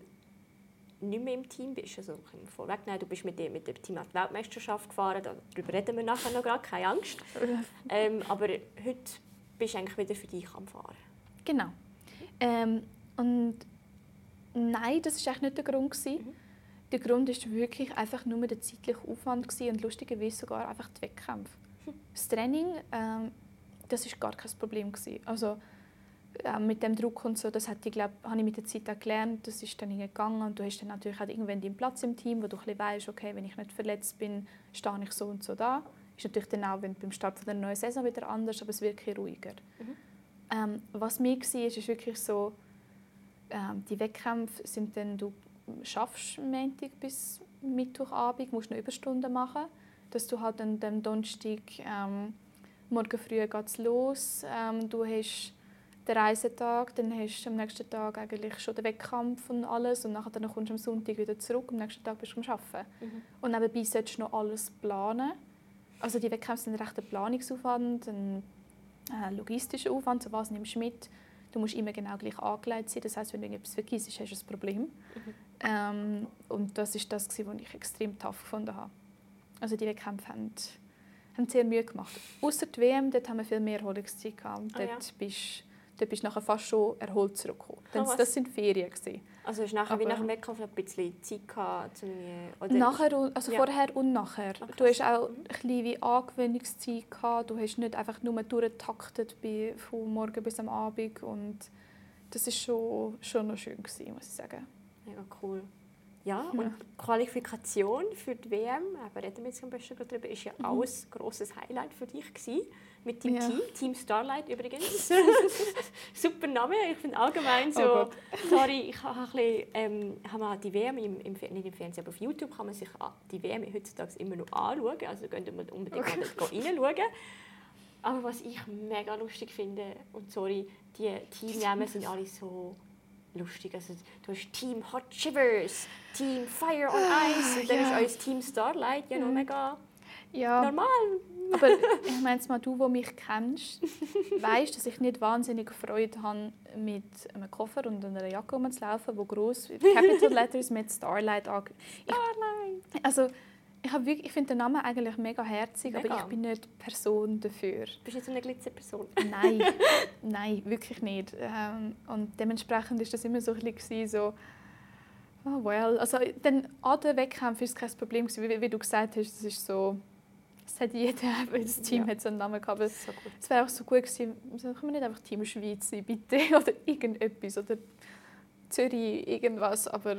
nicht mehr im Team bist? Also, ich kann vorwegnehmen, du bist mit dem, mit dem Team an die Weltmeisterschaft gefahren, darüber reden wir nachher noch gerade, keine Angst. Ähm, aber heute bist du eigentlich wieder für dich am Fahren. Genau. Ähm, und nein, das war eigentlich nicht der Grund. Gewesen. Mhm. Der Grund war wirklich einfach nur der zeitliche Aufwand gewesen und lustigerweise sogar einfach die Wettkämpfe. Das Training, ähm, das ist gar kein Problem gewesen. Also äh, mit dem Druck und so, das hat ich, glaub, habe ich mit der Zeit auch gelernt. Das ist dann gegangen und du hast dann natürlich auch irgendwann deinen Platz im Team, wo du ein weißt, okay, wenn ich nicht verletzt bin, stehe ich so und so da. Ist natürlich dann auch wenn, beim Start der neuen Saison wieder anders, aber es wird wirklich ruhiger. Mhm. Ähm, was mir war, ist, ist wirklich so, ähm, die Wettkämpfe sind dann, du schaffst Montag bis Mittwochabend, musst noch Überstunden machen, dass du halt an dem Donnerstag ähm, morgen früh geht's los, ähm, du hast den Reisetag, dann hast du am nächsten Tag eigentlich schon den Wettkampf und alles und nachher dann kommst du am Sonntag wieder zurück, am nächsten Tag bist du am Arbeiten. Mhm. Und nebenbei solltest du noch alles planen. Also die Wettkämpfe sind recht ein Planungsaufwand, ein äh, logistischer Aufwand, so was nimmst du mit. Du musst immer genau gleich angelegt sein, das heißt, wenn du etwas vergisst, hast du ein Problem. Mhm. Ähm, und das ist das, was ich extrem tough gefunden habe. Also die Wettkämpfe haben, haben sehr Mühe gemacht. Außer die WM, dort haben wir viel mehr Erholungszeit gehabt. Ah, dort ja. bist Dort bist du nachher fast schon erholt zurückgekommen. Oh, das sind Ferien. Gewesen. Also hast du nachher, wie nach dem Wettkampf ein bisschen Zeit gehabt? Oder nachher, also ja. vorher und nachher. Okay. Du hast auch ein bisschen wie Angewöhnungszeit gehabt. Du hast nicht einfach nur durchgetaktet von morgen bis am Abend. Und das war schon, schon noch schön, gewesen, muss ich sagen. Mega cool. Ja, und ja. Qualifikation für die WM, aber reden wir jetzt ein bisschen darüber, ist ja mhm. auch ein grosses Highlight für dich gewesen mit dem ja. Team. Team Starlight übrigens. Super Name. Ich finde allgemein so. Oh sorry, ich habe ein bisschen, ähm, habe die WM im, im, nicht im Fernsehen, aber auf YouTube kann man sich die WM heutzutage immer noch anschauen. Also könnt ihr unbedingt okay. mal reinschauen. Aber was ich mega lustig finde, und sorry, die Teamnamen sind alle so lustig. Also, du hast Team Hot Shivers, Team Fire on Ice und dann ja. ist euer Team Starlight ja noch mhm. mega ja. normal. Aber ich meine mal, du, der mich kennst, weißt, dass ich nicht wahnsinnig Freude habe, mit einem Koffer und einer Jacke rumzulaufen, wo groß Capital Letters mit Starlight ange... Starlight! Also, ich, wirklich, ich finde den Namen eigentlich mega herzig, mega. aber ich bin nicht die Person dafür. Bist du jetzt eine Glitzerperson? Nein, nein, wirklich nicht. Ähm, und dementsprechend war das immer so ein bisschen so, oh well. Also dann an den Wettkämpfen war es kein Problem, wie, wie du gesagt hast, das ist so es hat jeder, das Team ja. hat so einen Namen gehabt. Es wäre auch so gut gewesen, können wir nicht einfach Team Schweiz sein, bitte? Oder irgendetwas. Oder Zürich, irgendwas. Aber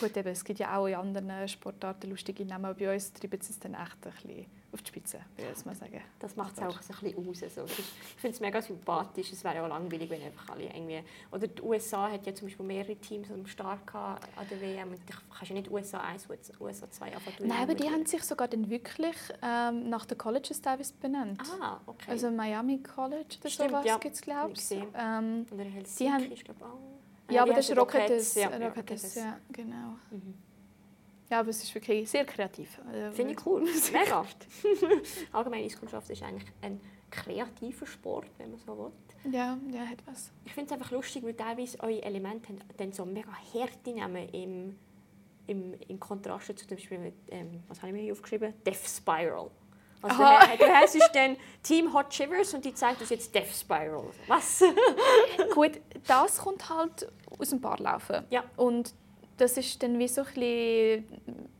gut, eben, es gibt ja auch in anderen Sportarten lustige Namen. Bei uns treiben sie es dann echt ein bisschen auf die Spitze, würde ich mal sagen. Das macht es auch so ein bisschen aus. Also, ich finde es mega sympathisch. Es wäre auch langweilig, wenn einfach alle irgendwie... Oder die USA hat ja zum Beispiel mehrere Teams am Start an der WM. Und du kannst ja nicht USA 1, USA 2 anfangen. Nein, aber die haben sich sogar dann wirklich ähm, nach den Colleges teilweise benannt. Ah, okay. Also Miami College oder Stimmt, sowas ja. gibt es, glaube ich. Ähm, oder Helsinki, die haben, ich glaube auch. Ja, aber das ist Rockets. Ja, Rockets, ja, genau. Mhm. Ja, aber es ist wirklich sehr kreativ. Äh, Finde ich cool. Mega. Allgemein Eiskundschaft ist eigentlich ein kreativer Sport, wenn man so will. Ja, ja, hat was. Ich finde es einfach lustig, weil teilweise eure Elemente dann so mega Härte nehmen im, im, im Kontrast zu zum Beispiel mit, ähm, was habe ich mir hier aufgeschrieben? Death Spiral. Also du, du hast dann Team Hot Shivers und die zeigt uns jetzt Death Spiral. Was? Gut, das kommt halt aus dem Barlaufen. Ja. Und das ist dann wie so ein bisschen,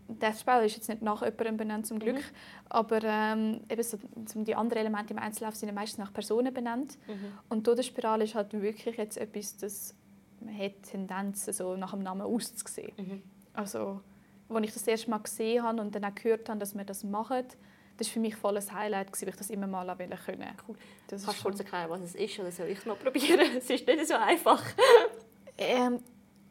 das Spiel ist jetzt nicht nach jemandem benannt zum Glück, mhm. aber ähm, eben so, die anderen Elemente im Einzellauf sind meistens nach Personen benannt mhm. und durch die Spirale ist halt wirklich jetzt etwas, das man hat Tendenzen so nach dem Namen auszusehen. Mhm. Also, als ich das erste Mal gesehen habe und dann auch gehört habe, dass wir das machen, das war für mich voll ein Highlight, weil ich das immer mal können cool. Kannst du kurz erklären, was es ist, oder soll ich mal probieren? es ist nicht so einfach. ähm,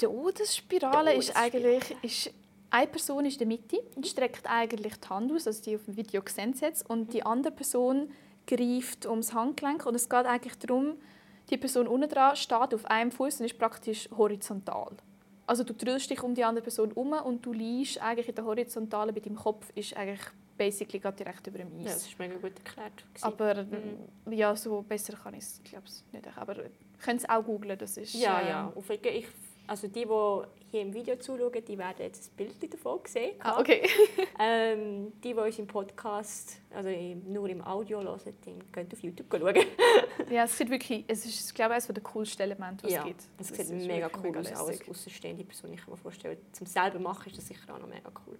die Todesspirale ist eigentlich ist, eine Person ist in der Mitte und streckt eigentlich die Hand aus, also die auf dem Video gesehen jetzt, und die andere Person greift ums Handgelenk und es geht eigentlich darum, die Person unten dran steht auf einem Fuß und ist praktisch horizontal. Also du drehst dich um die andere Person um und du liegst eigentlich in der Horizontalen mit deinem Kopf ist eigentlich basically direkt über dem Eis. Ja, das ist mega gut erklärt. Aber mhm. ja, so besser kann ich es glaube nicht. Aber könnt es auch googlen, das ist... Ja, äh, ja. Ich also die, die hier im Video zuschauen, die werden jetzt ein Bild davon sehen. Ah, okay. ähm, die, die uns im Podcast, also nur im Audio hören, die können auf YouTube schauen. ja, es sieht wirklich, es ist, glaube ich, eines der coolsten Elemente, was ja, es gibt. es sieht mega cool aus, als außenstehende Person. Ich kann mir vorstellen, zum selber machen ist das sicher auch noch mega cool.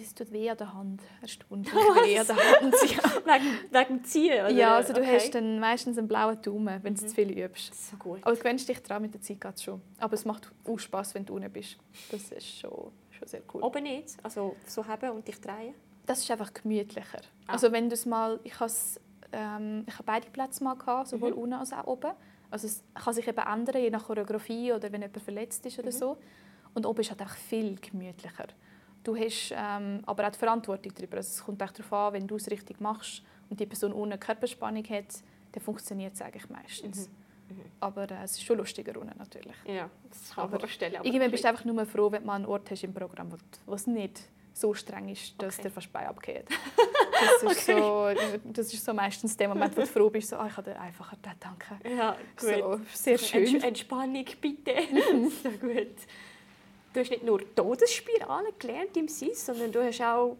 Es tut weh an der Hand, erstaunlich weh an der Hand. wegen, wegen dem Ziehen? Oder? Ja, also du okay. hast dann meistens einen blauen Daumen, wenn du mhm. zu viel übst. So gut. Aber du gewöhnst dich daran, mit der Zeit geht's schon. Aber es macht auch Spass, wenn du unten bist. Das ist schon, schon sehr cool. Oben nicht? Also so haben und dich drehen? Das ist einfach gemütlicher. Ah. Also wenn du es mal... Ich habe ähm, ich beide Plätze mal gehabt, sowohl mhm. unten als auch oben. Also es kann sich eben ändern, je nach Choreografie oder wenn jemand verletzt ist oder mhm. so. Und oben ist halt auch viel gemütlicher. Du hast ähm, aber auch die Verantwortung darüber. Also es kommt darauf an, wenn du es richtig machst und die Person ohne Körperspannung hat, dann funktioniert es eigentlich meistens. Mhm. Mhm. Aber äh, es ist schon lustiger unten natürlich. Ja, das kann man vorstellen. Irgendwann bist du einfach nur froh, wenn du einen Ort hast im Programm, wo es nicht so streng ist, dass okay. der fast bei abgeht. Das ist, okay. so, das ist so meistens der Moment, wo du froh bist, so, oh, ich habe dir einfach danke. Ja, gut. So, sehr schön. Entspannung bitte. so gut du hast nicht nur Todesspiralen gelernt im SIS, sondern du hast auch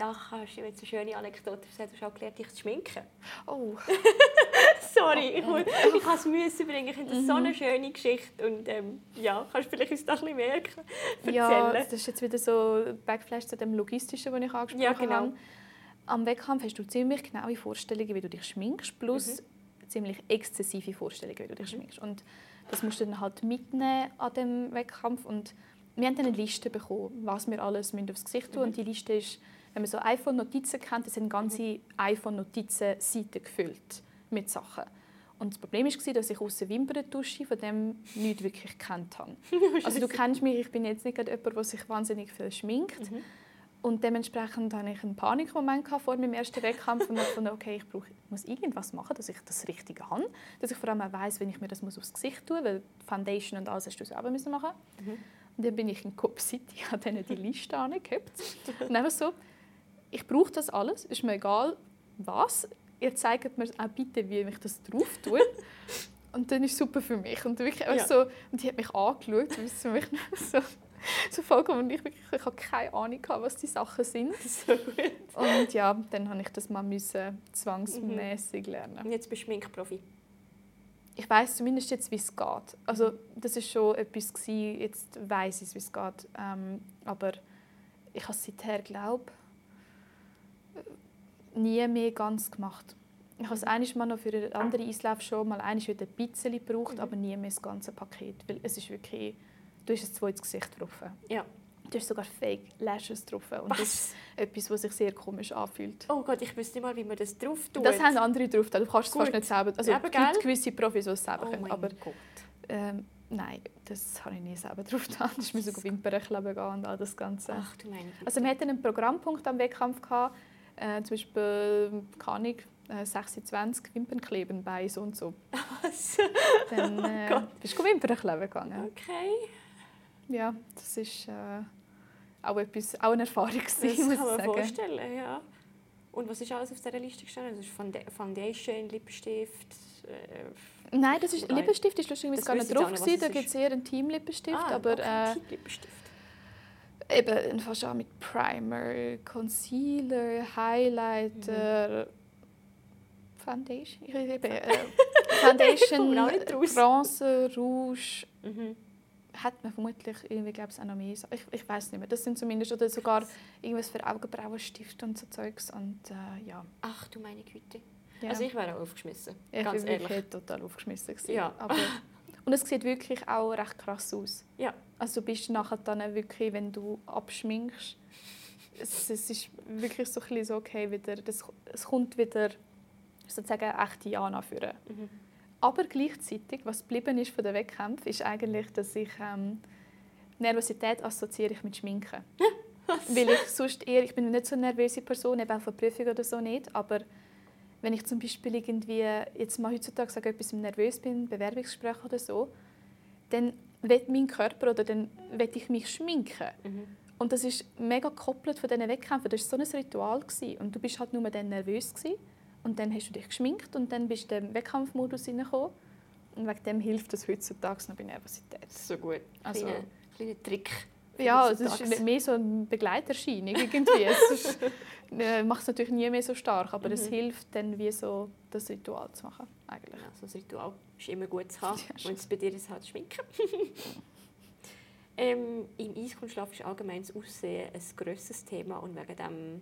da hast du jetzt eine schöne Anekdote gesagt, du hast auch gelernt, dich zu schminken. Oh. Sorry, ich, muss, ich habe es müssen bringen. Ich finde das so eine mhm. schöne Geschichte. Und ähm, ja, kannst du vielleicht uns das ein bisschen mehr erzählen? Ja, das ist jetzt wieder so Backflash zu dem Logistischen, was ich angesprochen ja, genau. habe. Am Wettkampf hast du ziemlich genaue Vorstellungen, wie du dich schminkst, plus mhm. ziemlich exzessive Vorstellungen, wie du dich mhm. schminkst. Und das musst du dann halt mitnehmen an dem Wettkampf und wir haben dann eine Liste bekommen, was wir alles aufs Gesicht tun. Mhm. Und die Liste ist, wenn man so iPhone-Notizen kennt, das sind ganze iPhone-Notizen-Seiten gefüllt mit Sachen. Und das Problem war, dass ich außer Wimperntusche von dem nichts wirklich gekannt habe. Also du kennst mich, ich bin jetzt nicht jemand, der sich wahnsinnig viel schminkt. Mhm. Und dementsprechend hatte ich einen Panikmoment vor meinem ersten Wettkampf und dachte, okay, ich, brauche, muss irgendwas machen, dass ich das Richtige habe. Dass ich vor allem auch weiss, wenn ich mir das aufs Gesicht tue, weil Foundation und alles hast du selber machen müssen. Mhm. Und dann bin ich in Cop City, habe denen die Liste angehabt. Und einfach so, ich brauche das alles, ist mir egal, was. Ihr zeigt mir auch bitte, wie ich das drauf tue. Und dann ist es super für mich. Und, wirklich ja. so, und die hat mich angeschaut, und für mich so, so vollkommen, ich, wirklich, ich habe keine Ahnung, was die Sachen sind. So. Und ja, dann habe ich das mal müssen, zwangsmäßig lernen. Und jetzt bist du Schminkprofi? Ich weiß zumindest jetzt, wie es geht. Also das ist schon etwas gewesen, jetzt weiß ich, wie es geht. Ähm, aber ich habe seither glaube nie mehr ganz gemacht. Ich habe es einiges mal noch für eine andere Eislauf schon mal einiges wieder ein bisschen gebraucht, mhm. aber nie mehr das ganze Paket, weil es ist wirklich, du hast es zweites Gesicht drauf. Ja. Du hast sogar Fake Lashes drauf. Und was? das ist etwas, was sich sehr komisch anfühlt. Oh Gott, ich wüsste nicht mal, wie man das drauf tut. Das haben andere drauf. Du kannst es fast nicht selber. Also, es gibt gewisse Profis, die es selber oh können. Aber ähm, nein, das habe ich nie selber drauf getan. Ich musste so Wimpern kleben gehen und all das Ganze. Ach du meine Güte. Also wir hatten einen Programmpunkt am Wettkampf. Gehabt, äh, zum Beispiel, keine Ahnung, 26 Wimpern kleben bei so und so. Was? Dann äh, oh bist du Wimpern kleben gegangen. Okay. Ja, das ist... Äh, auch, etwas, auch eine Erfahrung gewesen, Das kann man sagen. vorstellen, ja. Und was ist alles auf dieser Liste gestanden? Das ist Foundation, Lippenstift? Äh, Nein, das ist, Lippenstift ist lustigerweise gar nicht drauf. Gewesen. Da gibt es eher einen Team-Lippenstift. Ah, aber, okay, äh, Team-Lippenstift. Eben fast auch mit Primer, Concealer, Highlighter, mhm. Foundation. Ich eben, äh, Foundation, Bronze, Rouge. Mhm hat man vermutlich irgendwie, glaube ich, auch noch mehr. Ich, ich weiß nicht mehr. Das sind zumindest oder sogar irgendwas für Augenbrauenstift und so Zeugs und äh, ja. Ach du meine Güte. Ja. Also ich wäre auch aufgeschmissen. Ich ganz bin wirklich total aufgeschmissen gewesen. Ja. Aber, und es sieht wirklich auch recht krass aus. Ja. Also du bist nachher dann wirklich, wenn du abschminkst, es, es ist wirklich so ein bisschen so, okay, wieder, das, es kommt wieder sozusagen echte Jana führen. Mhm. Aber gleichzeitig, was geblieben ist von den Wettkämpfen, ist eigentlich, dass ich ähm, Nervosität assoziiere ich mit Schminken. Weil ich sonst eher, ich bin nicht so eine nervöse Person, eben auch von Prüfung oder so nicht, aber wenn ich zum Beispiel irgendwie, jetzt mal heutzutage sage, etwas nervös bin, Bewerbungsgespräch oder so, dann wird mein Körper oder dann will ich mich schminken. Mhm. Und das ist mega gekoppelt von diesen Wettkämpfen. Das war so ein Ritual. Gewesen. Und du bist halt nur dann nervös. Gewesen. Und dann hast du dich geschminkt und dann bist du in den Wettkampfmodus hineingekommen. Und wegen dem hilft das heutzutage noch bei Nervosität. So gut. Also, kleiner, kleiner Trick. Ja, es ist mehr so eine Begleiterscheinung irgendwie. es äh, macht es natürlich nie mehr so stark, aber mhm. es hilft dann wie so das Ritual zu machen eigentlich. Ja, so ein Ritual ist immer gut zu haben ja, und es bei dir ist halt schminken. Ähm, Im Eiskunstlauf ist allgemein das Aussehen ein grosses Thema und wegen dem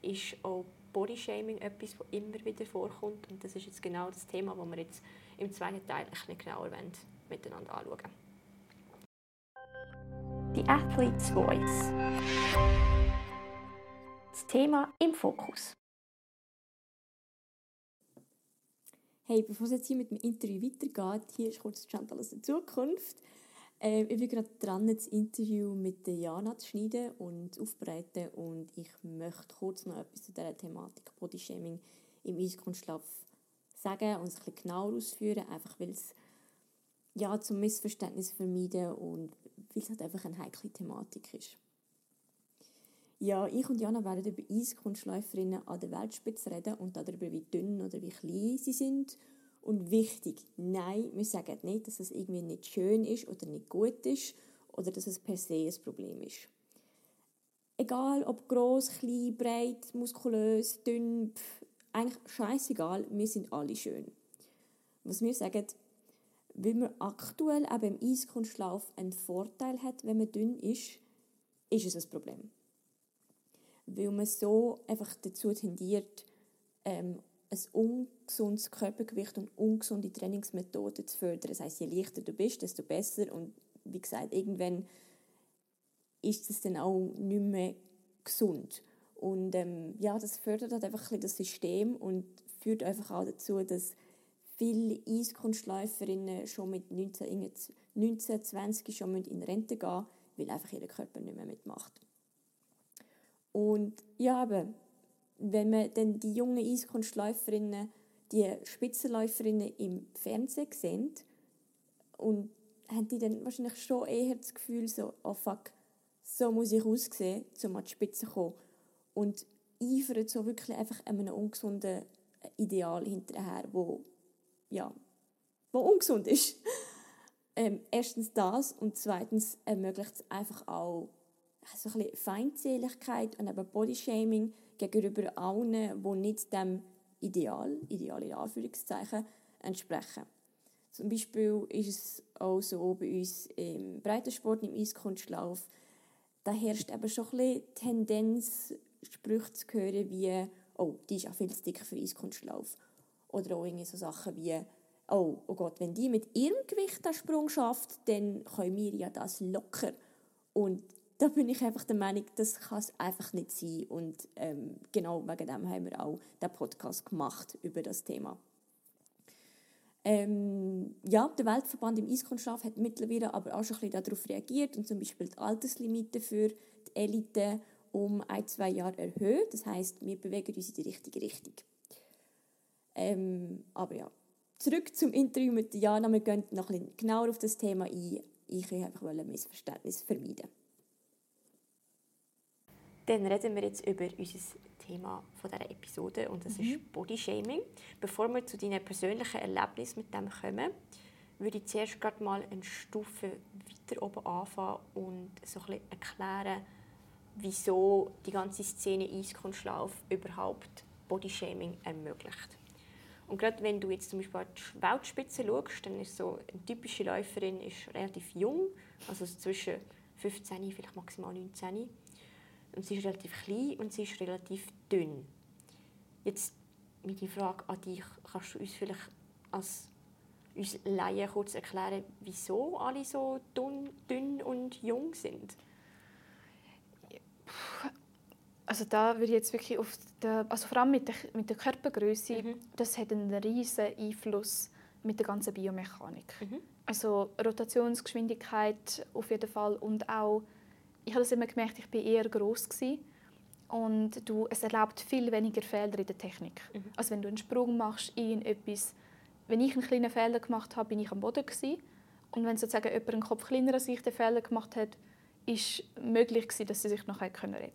ist auch Bodyshaming etwas, das immer wieder vorkommt. Und das ist jetzt genau das Thema, das wir jetzt im zweiten Teil ein bisschen genauer wollen, miteinander anschauen Die Athlete's Voice. Das Thema im Fokus. Hey, bevor es jetzt hier mit dem Interview weitergeht, hier ist kurz Chantal aus der Zukunft. Äh, ich bin gerade dran, das Interview mit der Jana zu schneiden und aufzubereiten und ich möchte kurz noch etwas zu dieser Thematik Bodyshaming im Eiskunstlauf sagen und es ein bisschen genauer ausführen, einfach weil es ja, zum Missverständnis vermeiden und weil es halt einfach eine heikle Thematik ist. Ja, ich und Jana werden über Eiskunstläuferinnen an der Weltspitze reden und darüber, wie dünn oder wie klein sie sind und wichtig, nein, wir sagen nicht, dass es irgendwie nicht schön ist oder nicht gut ist oder dass es per se ein Problem ist. Egal ob groß, klein, breit, muskulös, dünn, pff, eigentlich scheißegal, wir sind alle schön. Was wir sagen, weil man aktuell eben im Eiskunstlauf einen Vorteil hat, wenn man dünn ist, ist es ein Problem. Weil man so einfach dazu tendiert, ähm, ein ungesundes Körpergewicht und ungesunde Trainingsmethoden zu fördern. Das heißt, je leichter du bist, desto besser. Und wie gesagt, irgendwann ist es dann auch nicht mehr gesund. Und ähm, ja, das fördert halt einfach ein das System und führt einfach auch dazu, dass viele Eiskunstläuferinnen schon mit 19, 19 20 schon in Rente gehen müssen, weil einfach ihr Körper nicht mehr mitmacht. Und ja, aber wenn man dann die jungen Eiskunstläuferinnen, die Spitzenläuferinnen im Fernsehen sieht, und haben die dann wahrscheinlich schon eher das Gefühl, so, oh fuck, so muss ich aussehen, um an die Spitze zu kommen. Und eifern so wirklich einfach einem ungesunden Ideal hinterher, wo, ja, wo ungesund ist. ähm, erstens das und zweitens ermöglicht es einfach auch so ein bisschen Feindseligkeit und eben Bodyshaming gegenüber allen, die nicht dem Ideal, Ideal in Anführungszeichen, entsprechen. Zum Beispiel ist es auch so bei uns im Breitensport, im Eiskunstlauf, da herrscht eben schon ein bisschen Tendenz, Sprüche zu hören wie «Oh, die ist auch viel zu dick für Eiskunstlauf». Oder auch irgendwie so Sachen wie «Oh, oh Gott, wenn die mit ihrem Gewicht den Sprung schafft, dann können wir ja das locker». Und da bin ich einfach der Meinung, das kann es einfach nicht sein. Und ähm, genau wegen dem haben wir auch den Podcast gemacht über das Thema. Ähm, ja, der Weltverband im Eiskunstlauf hat mittlerweile aber auch schon ein bisschen darauf reagiert und zum Beispiel die Alterslimite für die Elite um ein, zwei Jahre erhöht. Das heißt, wir bewegen uns in die richtige Richtung. Ähm, aber ja, zurück zum Interview mit Jana. Wir gehen noch ein bisschen genauer auf das Thema ein. Ich will einfach ein Missverständnis vermeiden. Dann reden wir jetzt über unser Thema von dieser Episode und das mhm. ist Bodyshaming. Bevor wir zu deinen persönlichen Erlebnissen mit dem kommen, würde ich zuerst gerade mal eine Stufe weiter oben anfangen und so ein bisschen erklären, wieso die ganze Szene Eiskunstlauf überhaupt Bodyshaming ermöglicht. Und gerade wenn du jetzt zum Beispiel an die Weltspitze schaust, dann ist so eine typische Läuferin ist relativ jung, also zwischen 15, vielleicht maximal 19 und sie ist relativ klein und sie ist relativ dünn. Jetzt meine Frage an dich, kannst du uns vielleicht als uns Laien kurz erklären, wieso alle so dünn, dünn und jung sind? Also da würde ich jetzt wirklich auf der, also vor allem mit der, mit der Körpergröße, mhm. das hat einen riesen Einfluss mit der ganzen Biomechanik. Mhm. Also Rotationsgeschwindigkeit auf jeden Fall und auch ich habe das immer gemerkt, ich bin eher groß und du, es erlaubt viel weniger Fehler in der Technik. Mhm. Also wenn du einen Sprung machst in etwas, wenn ich einen kleinen Fehler gemacht habe, bin ich am Boden gewesen. und wenn sozusagen jemand einen Kopf kleiner als ich den Fehler gemacht hat, ist möglich gewesen, dass sie sich noch retten können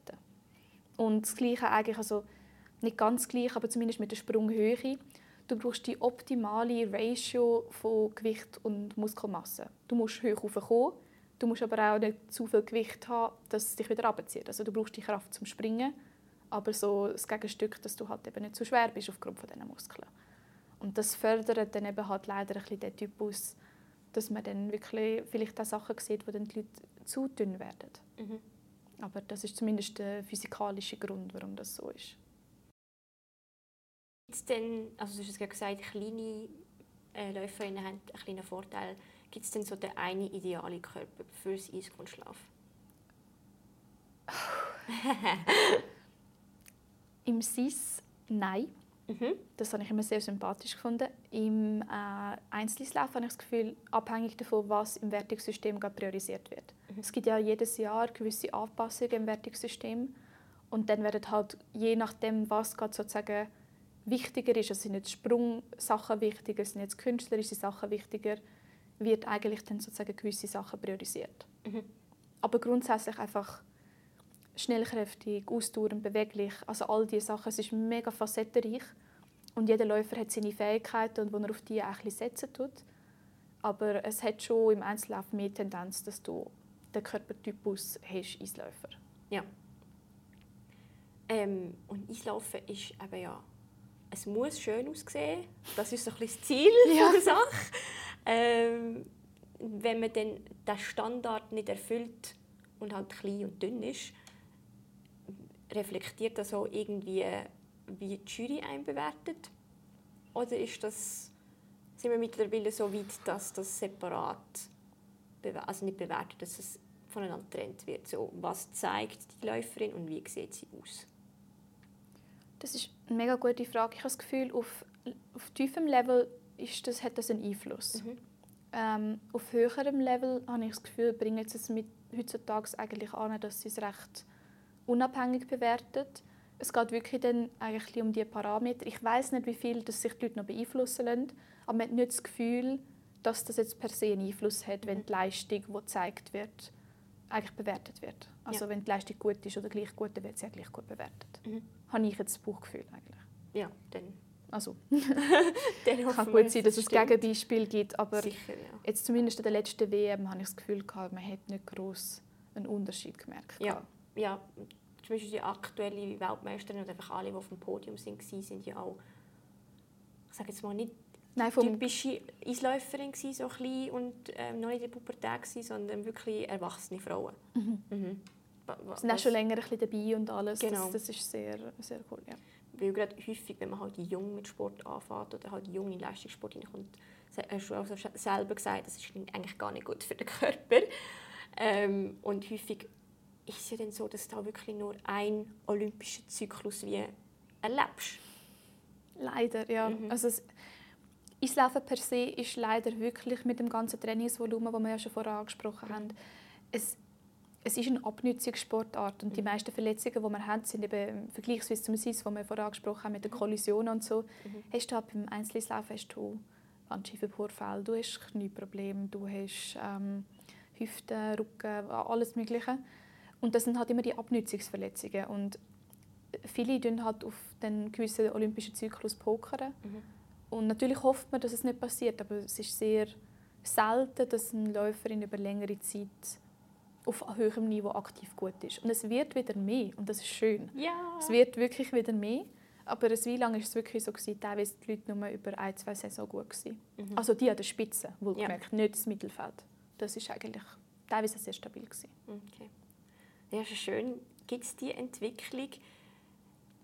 Und das Gleiche eigentlich, also nicht ganz gleich, aber zumindest mit der Sprunghöhe. Du brauchst die optimale Ratio von Gewicht und Muskelmasse. Du musst hoch raufkommen, Du musst aber auch nicht zu viel Gewicht haben, dass es dich wieder abzieht. Also du brauchst die Kraft zum Springen, aber so das Gegenstück, dass du halt eben nicht zu schwer bist aufgrund von diesen Muskeln. Und das fördert dann eben halt leider ein bisschen den Typus, dass man dann wirklich vielleicht auch Sachen sieht, wo dann die Leute zu dünn werden. Mhm. Aber das ist zumindest der physikalische Grund, warum das so ist. Es denn, also du hast es gesagt, kleine äh, Läuferinnen haben einen kleinen Vorteil. Gibt es denn so den einen idealen Körper für das Eiskunstlauf? Im SIS nein. Mhm. Das habe ich immer sehr sympathisch gefunden. Im äh, Einzelslauf habe ich das Gefühl, abhängig davon, was im Wertungssystem gerade priorisiert wird. Mhm. Es gibt ja jedes Jahr gewisse Anpassungen im Wertungssystem und dann werden halt je nachdem, was gerade sozusagen wichtiger ist, also sind jetzt Sprungsachen wichtiger, sind jetzt künstlerische Sachen wichtiger, wird eigentlich dann sozusagen gewisse Sachen priorisiert. Mhm. Aber grundsätzlich einfach schnellkräftig, ausdauernd, beweglich, also all diese Sachen. Es ist mega facettenreich und jeder Läufer hat seine Fähigkeiten und wo er auf die auch ein bisschen setzen tut. Aber es hat schon im Einzellauf mehr Tendenz, dass du den Körpertypus hast, Eisläufer. Ja. Ähm, und Eislaufen ist eben ja, es muss schön aussehen. Das ist so ein bisschen das Ziel Ja. der Sache. Ähm, wenn man dann den Standard nicht erfüllt und halt klein und dünn ist, reflektiert das auch irgendwie, wie die Jury einen bewertet? Oder ist das, sind wir mittlerweile so weit, dass das separat, also nicht bewertet, dass es voneinander getrennt wird? So, was zeigt die Läuferin und wie sieht sie aus? Das ist eine mega gute Frage. Ich habe das Gefühl, auf, auf tiefem Level ist das, hat das einen Einfluss. Mhm. Ähm, auf höherem Level habe ich das Gefühl, bringen sie es mit heutzutage eigentlich an, dass sie es recht unabhängig bewertet. Es geht wirklich dann eigentlich um die Parameter. Ich weiß nicht, wie viel das sich die Leute noch beeinflussen lassen, aber man hat nicht das Gefühl, dass das jetzt per se einen Einfluss hat, wenn die Leistung, die gezeigt wird, eigentlich bewertet wird. Also Ja. wenn die Leistung gut ist oder gleich gut, dann wird sie ja gleich gut bewertet. Mhm. Habe ich jetzt das Bauchgefühl eigentlich. Ja, dann, Also, kann gut sein, dass es stimmt. Gegenbeispiele gibt, aber Sicher, ja. jetzt zumindest in der letzten WM habe ich das Gefühl gehabt, man hat nicht groß einen Unterschied gemerkt. Ja, ja, zum Beispiel die aktuelle Weltmeisterin und einfach alle, die auf dem Podium sind, waren, sind ja auch, ich sage jetzt mal, nicht Nein, vom, typische Eisläuferin gewesen, so klein und ähm, noch nicht in der Pubertät gewesen, sondern wirklich erwachsene Frauen. Mhm. Wa- sind auch schon länger ein bisschen dabei und alles. Genau. Das, das ist sehr, sehr cool. Ja. Weil gerade häufig, wenn man halt jung mit Sport anfängt oder halt jung in Leistungssport hineinkommt, hast du auch so selber gesagt, das ist eigentlich gar nicht gut für den Körper. Ähm, und häufig ist es ja dann so, dass du da wirklich nur einen olympischen Zyklus wie erlebst. Leider, ja. Mhm. Also es, Eislaufen per se ist leider wirklich mit dem ganzen Trainingsvolumen, das wir ja schon vorher angesprochen haben, es, es ist eine Abnützungssportart und die meisten Verletzungen, die wir haben, sind eben vergleichsweise zum SIS, wo wir vorher angesprochen haben, mit den Kollisionen und so. Hast du halt beim Einzeleislaufen hast du Bandscheibenvorfälle, du hast Knieprobleme, du hast ähm, Hüften, Rücken, alles Mögliche. Und das sind halt immer die Abnützungsverletzungen und viele tun halt auf den gewissen olympischen Zyklus pokern. Mhm. Und natürlich hofft man, dass es nicht passiert, aber es ist sehr selten, dass eine Läuferin über längere Zeit auf höherem Niveau aktiv gut ist. Und es wird wieder mehr und das ist schön. Ja. Es wird wirklich wieder mehr. Aber eine Weile lang war es wirklich so, gewesen, teilweise die Leute nur über ein, zwei Saison gut. Gewesen. Mhm. Also die an der Spitze, wohlgemerkt, nicht das Mittelfeld. Das ist eigentlich teilweise sehr stabil. Gewesen. Okay. Ja, ist schön. Gibt es die Entwicklung?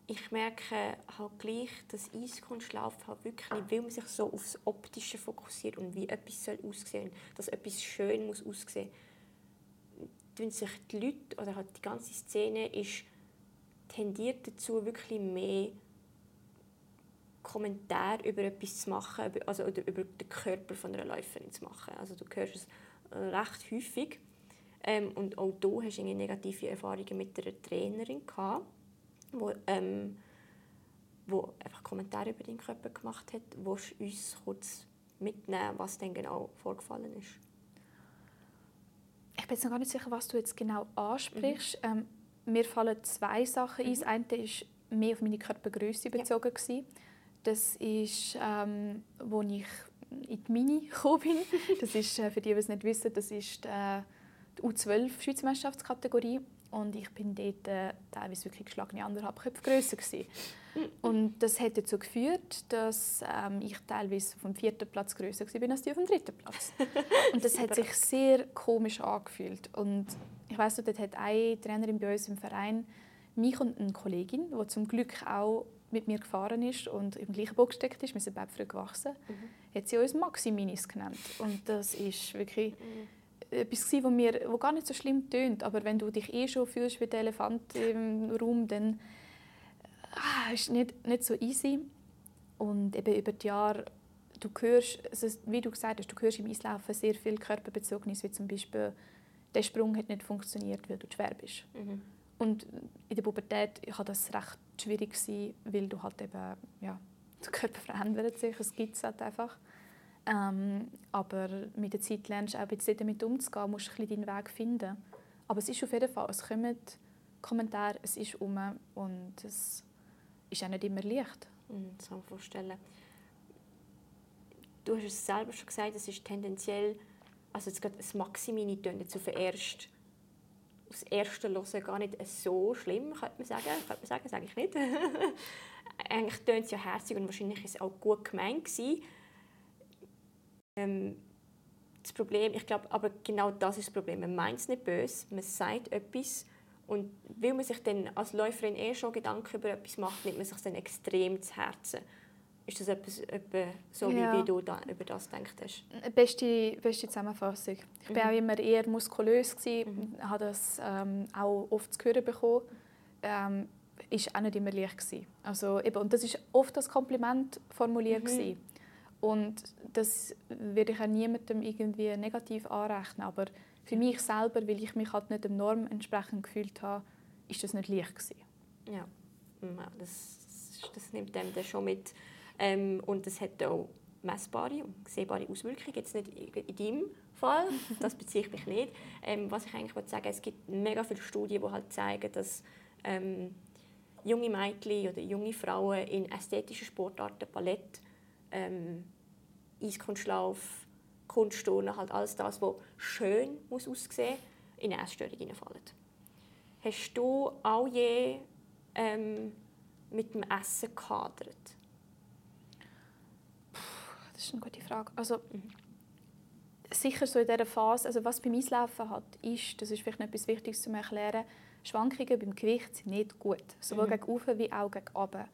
Ich merke halt gleich, dass Eiskunstlauf halt wirklich, weil man sich so aufs Optische fokussiert und wie etwas soll aussehen, dass etwas schön muss aussehen, tun sich die Leute oder halt die ganze Szene ist tendiert dazu wirklich mehr Kommentare über etwas zu machen, also über den Körper von einer Läuferin zu machen. Also du hörst es äh, recht häufig. Ähm, und auch du hast irgendwie negative Erfahrungen mit einer Trainerin gehabt, wo, ähm, wo einfach Kommentare über deinen Körper gemacht hat. Du uns kurz mitnehmen, was denn genau vorgefallen ist? Ich bin jetzt noch gar nicht sicher, was du jetzt genau ansprichst. Ähm, mir fallen zwei Sachen ein. Das eine war mehr auf meine Körpergröße bezogen. gewesen. Das ist, ähm, wo ich in die Mini gekommen bin. Das ist, äh, für die, die es nicht wissen, das ist äh, die U12 Schweizermeisterschaftskategorie. Und ich bin dort äh, teilweise wirklich geschlagene anderthalb Köpfe grösser gewesen. Und das hat dazu geführt, dass ähm, ich teilweise vom vierten Platz grösser war als die auf dem dritten Platz. Und das hat sich sehr komisch angefühlt. Und ich weiß noch, dort hat eine Trainerin bei uns im Verein mich und eine Kollegin, die zum Glück auch mit mir gefahren ist und im gleichen Boot gesteckt ist, wir sind beide früh gewachsen, mhm. hat sie uns Maxi-Minis genannt. Und das ist wirklich mhm. Etwas, was mir wo gar nicht so schlimm tönt. Aber wenn du dich eh schon fühlst wie der Elefant im Raum, dann ah, ist nicht, nicht so easy. Und eben über die Jahre, du hörst, also wie du gesagt hast, du hörst im Eislaufen sehr viel Körperbezogenes, wie zum Beispiel, der Sprung hat nicht funktioniert, weil du schwer bist. Mhm. Und in der Pubertät kann das recht schwierig sein, weil du halt eben, ja, der Körper verändert sich, es gibt es halt einfach. Ähm, aber mit der Zeit lernst du auch ein bisschen damit umzugehen, musst ein bisschen deinen Weg finden. Aber es ist auf jeden Fall, es kommen Kommentare, es ist um und es ist auch nicht immer leicht. Mhm, das kann mir vorstellen. Du hast es selber schon gesagt, es ist tendenziell, also jetzt gerade das Maximini tönt jetzt auf erst das erste Hören gar nicht so schlimm, könnte man sagen. Könnte man sagen, sage ich nicht. Eigentlich tönt es ja herzig und wahrscheinlich war es auch gut gemeint Ähm, das Problem, ich glaube, aber genau das ist das Problem. Man meint es nicht böse, man sagt etwas und weil man sich dann als Läuferin eh schon Gedanken über etwas macht, nimmt man sich dann extrem zu Herzen. Ist das etwas, etwas so, ja. wie, du da, über das gedacht hast? Beste, beste Zusammenfassung. Ich mhm. war auch immer eher muskulös, gewesen, mhm. habe das ähm, auch oft zu hören bekommen. Ähm, ist auch nicht immer leicht gewesen. Also eben, und das ist oft als Kompliment formuliert mhm. Und das würde ich auch niemandem irgendwie negativ anrechnen. Aber für mich selber, weil ich mich halt nicht dem Norm entsprechend gefühlt habe, ist das nicht leicht gewesen. Ja, das, das nimmt dem dann schon mit. Ähm, und es hat auch messbare und sehbare Auswirkungen. Jetzt nicht in deinem Fall, das beziehe ich mich nicht. Ähm, was ich eigentlich sagen es gibt mega viele Studien, die halt zeigen, dass ähm, junge Mädchen oder junge Frauen in ästhetischen Sportarten, Ballett, ähm, Eiskunstlauf, Kunstturnen, halt alles das, was schön muss aussehen muss, in eine Essstörung hineinfallen. Hast du auch je ähm, mit dem Essen gehadert? Das ist eine gute Frage. Also, mhm. sicher so in dieser Phase, also was beim Eislaufen hat, ist, das ist vielleicht noch etwas Wichtiges zu erklären, Schwankungen beim Gewicht sind nicht gut. Sowohl mhm. gegen oben wie auch gegen unten.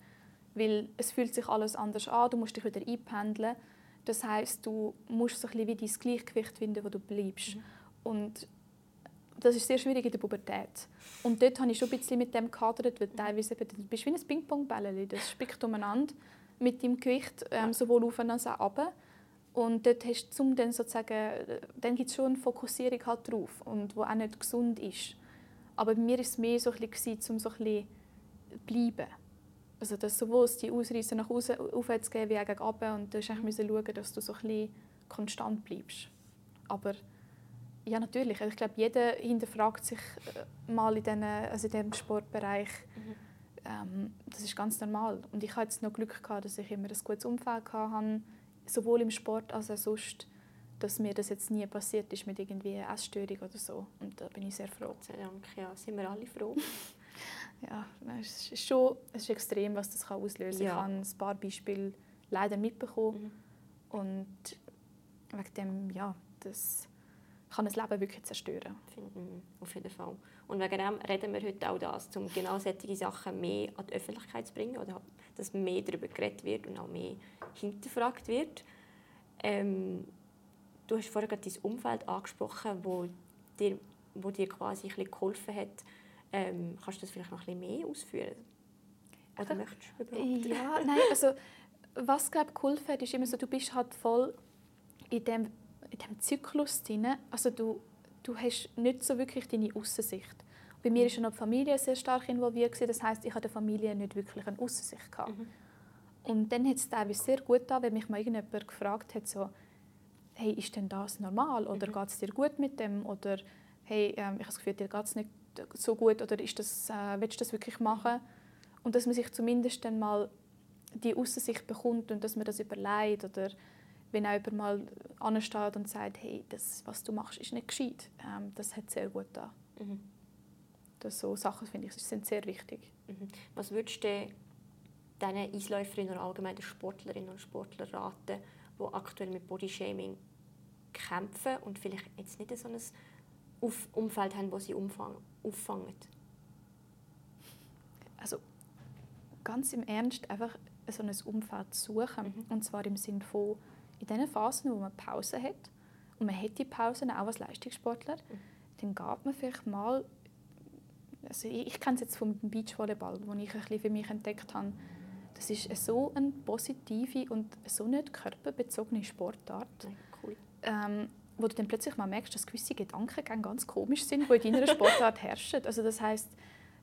Weil es fühlt sich alles anders an, du musst dich wieder einpendeln. Das heißt, du musst so ein bisschen wie dein Gleichgewicht finden, wo du bleibst. Mhm. Und das ist sehr schwierig in der Pubertät. Und dort habe ich schon ein bisschen mit dem gehadert, weil teilweise eben, du bist wie ein Ping-Pong-Bällchen, das spickt umeinander mit deinem Gewicht, ähm, sowohl auf als auch runter. Und dort hast du dann sozusagen, dann gibt es schon eine Fokussierung halt drauf, und wo auch nicht gesund ist. Aber bei mir war es mehr so ein bisschen, um so ein bisschen bleiben. Also dass sowohl die Ausreißer nach außen gehen wie auch gegen runter. Und du musst schauen, dass du so ein bisschen konstant bleibst. Aber ja, natürlich. Ich glaube, jeder hinterfragt sich äh, mal in, also in diesem Sportbereich. Mhm. Ähm, das ist ganz normal. Und ich hatte jetzt noch Glück gehabt, dass ich immer ein gutes Umfeld hatte, sowohl im Sport als auch sonst, dass mir das jetzt nie passiert ist mit irgendwie Essstörung oder so. Und da bin ich sehr froh. Gott sei Dank, ja, sind wir alle froh. ja, es ist schon es ist extrem, was das auslösen kann. Ja. Ich habe ein paar Beispiele leider mitbekommen. Mhm. Und wegen dem, ja, das kann das Leben wirklich zerstören. Mhm, auf jeden Fall. Und wegen dem reden wir heute auch das, um genau solche Sachen mehr an die Öffentlichkeit zu bringen oder dass mehr darüber geredet wird und auch mehr hinterfragt wird. Ähm, du hast vorhin gerade dein Umfeld angesprochen, wo dir, wo dir quasi ein bisschen geholfen hat, ähm, kannst du das vielleicht noch ein bisschen mehr ausführen? Oder möchtest du überhaupt? Ja, nein, also was glaube geholfen hat, ist immer so, du bist halt voll in dem, in dem Zyklus drin. Also du, du hast nicht so wirklich deine Aussicht. Bei mir war die Familie sehr stark involviert. Das heißt, ich hatte der Familie nicht wirklich eine Aussicht. Mhm. Und dann hat es teilweise sehr gut getan, wenn mich mal irgendjemand gefragt hat, so, hey, ist denn das normal? Oder mhm. geht es dir gut mit dem? Oder hey, ähm, ich habe das Gefühl, dir geht es nicht so gut oder ist das, äh, willst du das wirklich machen? Und dass man sich zumindest dann mal die Aussicht bekommt und dass man das überlegt oder wenn auch jemand mal ansteht und sagt, hey, das, was du machst, ist nicht gescheit. Ähm, das hat sehr gut da. Mhm. Das so Sachen finde ich sind sehr wichtig. Mhm. Was würdest du diesen Eisläuferinnen oder allgemein den Sportlerinnen und Sportlern raten, die aktuell mit Bodyshaming kämpfen und vielleicht jetzt nicht so ein Umfeld haben, das sie auffangen? Also ganz im Ernst einfach so ein Umfeld suchen. Mhm. Und zwar im Sinne von, in den Phasen, wo man Pause hat, und man hat die Pausen auch als Leistungssportler, mhm. dann geht man vielleicht mal, also ich, ich kenne es jetzt vom Beachvolleyball, wo ich ein bisschen für mich entdeckt habe, das ist so eine positive und so nicht körperbezogene Sportart, ja, cool. ähm, wo du dann plötzlich mal merkst, dass gewisse Gedanken ganz komisch sind, die in deiner Sportart herrschen. Also das heißt,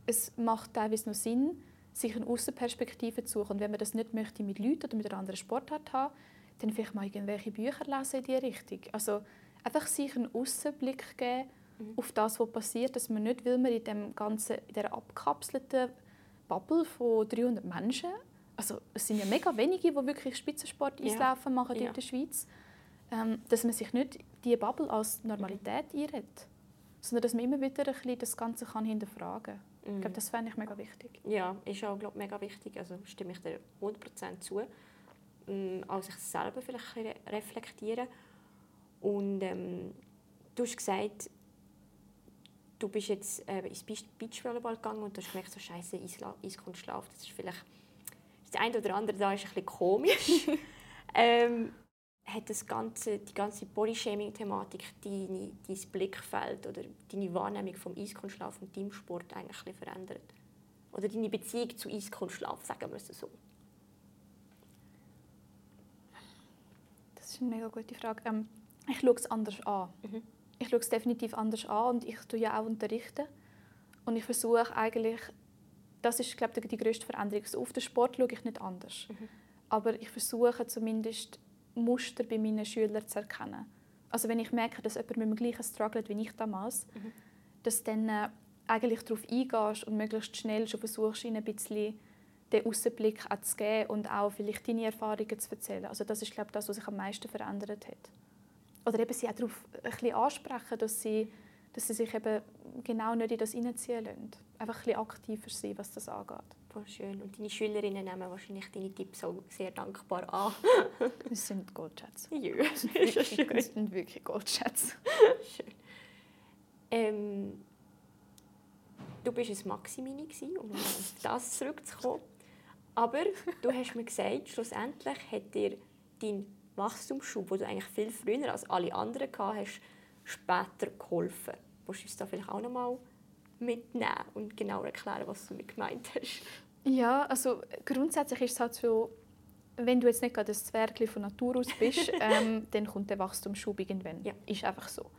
es macht teilweise noch Sinn, sich eine Außenperspektive zu suchen. Und wenn man das nicht möchte mit Leuten oder mit einer anderen Sportart haben, dann vielleicht mal irgendwelche Bücher lesen in diese Richtung. Also einfach sich einen Außenblick geben mhm. auf das, was passiert, dass man nicht, weil man in dem ganzen, in dieser abgekapselten Bubble von 300 Menschen, also es sind ja mega wenige, die wirklich Spitzensport Eislaufen ja. machen ja. in der Schweiz, ähm, dass man sich nicht diese Bubble als Normalität mhm. einredet, sondern dass man immer wieder ein bisschen das Ganze kann hinterfragen kann. Ich glaube, mhm. das fände ich mega wichtig. Ja, ist auch glaub, mega wichtig. Also stimme ich dir 100% zu. Ähm, auch sich selber vielleicht reflektieren. Und ähm, du hast gesagt, du bist jetzt äh, ins Beachvolleyball gegangen und du hast gemerkt, so scheiße, Eiskunstlauf, das ist vielleicht das eine oder andere da ist ein bisschen komisch. ähm, hat das ganze, die ganze Bodyshaming-Thematik deine, dein Blickfeld oder deine Wahrnehmung vom Eiskunstlauf und Teamsport eigentlich ein verändert? Oder deine Beziehung zu Eiskunstlauf, sagen wir es so? Das ist eine mega gute Frage. Ähm, ich schaue es anders an. Mhm. Ich schaue es definitiv anders an und ich tue ja auch unterrichten. Und ich versuche eigentlich, das ist glaube ich, die größte Veränderung. Also auf den Sport schaue ich nicht anders. Mhm. Aber ich versuche zumindest Muster bei meinen Schülern zu erkennen. Also wenn ich merke, dass jemand mit dem gleichen struggelt wie ich damals, mhm. dass dann äh, eigentlich darauf eingehst und möglichst schnell schon versuchst, ihnen ein bisschen den Außenblick zu geben und auch vielleicht deine Erfahrungen zu erzählen. Also das ist glaube ich, das, was sich am meisten verändert hat. Oder eben sie auch darauf ein bisschen ansprechen, dass sie, dass sie sich eben genau nicht in das hineinziehen lassen. Einfach ein bisschen aktiver sein, was das angeht. Voll schön. Und deine Schülerinnen nehmen wahrscheinlich deine Tipps auch sehr dankbar an. das sind Goldschätze. Ja, das ist schön. Das sind wirklich Goldschätze. schön. Ähm, du warst ein Maximini, um auf das zurückzukommen. Aber du hast mir gesagt, schlussendlich hat dir dein Wachstumsschub, den du eigentlich viel früher als alle anderen gehabt hast, später geholfen. Willst du uns da vielleicht auch noch mal mitnehmen und genau erklären, was du damit gemeint hast? Ja, also grundsätzlich ist es halt so, wenn du jetzt nicht gerade ein Zwergli von Natur aus bist, ähm, dann kommt der Wachstumsschub irgendwann. Ja. Ist einfach so.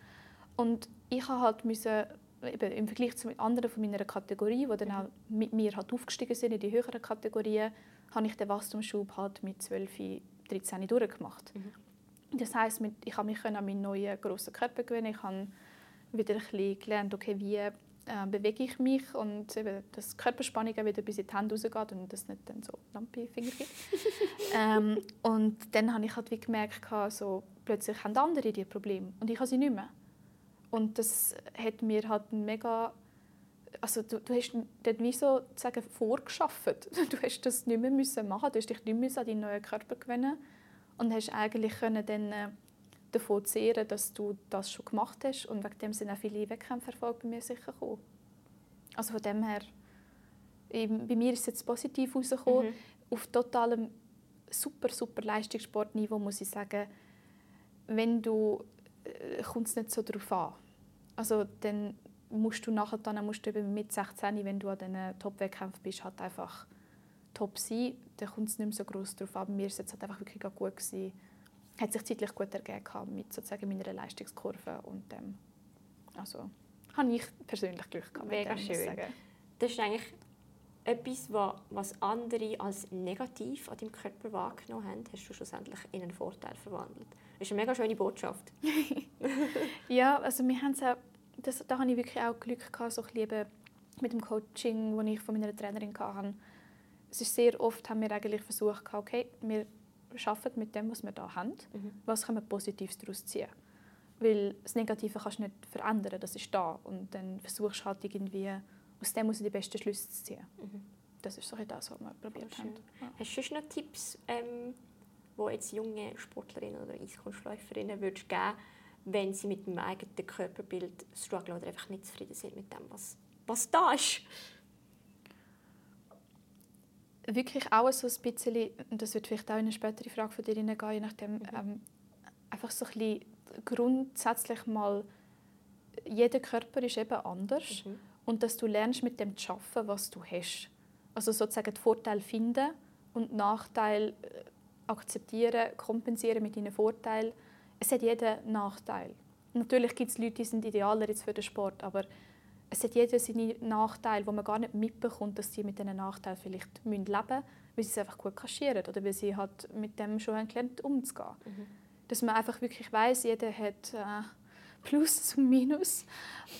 Und ich habe halt müssen, eben im Vergleich zu anderen von meiner Kategorie, die dann mhm. auch mit mir halt aufgestiegen sind in die höheren Kategorien, habe ich den Wachstumsschub halt mit 12, 13 durchgemacht. Mhm. Das heisst, ich habe mich an meinen neuen grossen Körper gewöhnen. Ich habe wieder ein bisschen gelernt, okay, wie äh, bewege ich mich und eben, dass die Körperspannung wieder bis in die Hände rausgeht und das nicht dann so Lampe-Finger gibt. ähm, und dann habe ich halt wie gemerkt, so, plötzlich haben andere diese Probleme und ich habe sie nicht mehr. Und das hat mir halt mega also du, du hast dort wie so sagen, vorgeschafft. Du hast das nicht mehr müssen machen, du hast dich nicht mehr an deinen neuen Körper gewöhnen und hast eigentlich können dann davon zehren, dass du das schon gemacht hast und wegen dem sind auch viele Wettkämpferfolge bei mir sicher gekommen. Also von dem her, bei mir ist es jetzt positiv rausgekommen. Mhm. Auf totalem super, super Leistungssportniveau muss ich sagen, wenn du, äh, kommt es nicht so darauf an. Also dann musst du nachher dann musst du eben mit 16, wenn du an diesen Top-Wettkämpfen bist, halt einfach top sein. Dann kommt es nicht mehr so groß darauf an. Mir war es jetzt halt einfach wirklich gut gewesen, hat sich zeitlich gut ergeben mit sozusagen meiner Leistungskurve und dem. Also habe ich persönlich Glück gehabt. Mega dem, schön. Das ist eigentlich etwas, was andere als negativ an deinem Körper wahrgenommen haben, hast du schlussendlich in einen Vorteil verwandelt. Das ist eine mega schöne Botschaft. ja, also wir haben auch, das, da habe ich wirklich auch Glück gehabt, so ein mit dem Coaching, das ich von meiner Trainerin hatte. Es ist sehr oft haben wir eigentlich versucht, okay, wir arbeiten mit dem, was wir da haben. Mhm. Was können wir Positives daraus ziehen? Weil das Negative kannst du nicht verändern, das ist da. Und dann versuchst du halt irgendwie aus dem muss die besten Schlüsse ziehen. Mhm. Das ist so das, was wir probiert haben. Ja. Hast du schon noch Tipps, ähm, wo jetzt junge Sportlerinnen oder Eiskunstläuferinnen würdest geben, wenn sie mit dem eigenen Körperbild strugglen oder einfach nicht zufrieden sind mit dem, was, was da ist? Wirklich auch so ein bisschen, das wird vielleicht auch in eine spätere Frage von dir hineingehen, je nachdem, mhm. ähm, einfach so ein bisschen grundsätzlich mal, jeder Körper ist eben anders mhm. und dass du lernst mit dem zu arbeiten, was du hast. Also sozusagen den Vorteil finden und Nachteil äh, akzeptieren, kompensieren mit deinen Vorteilen. Es hat jeder Nachteil. Natürlich gibt es Leute, die sind idealer jetzt für den Sport, aber es hat jeder seine Nachteile, wo man gar nicht mitbekommt, dass sie mit diesen Nachteilen vielleicht leben müssen, weil sie es einfach gut kaschieren oder weil sie halt mit dem schon gelernt umzugehen. Mhm. Dass man einfach wirklich weiß, jeder hat äh, Plus und Minus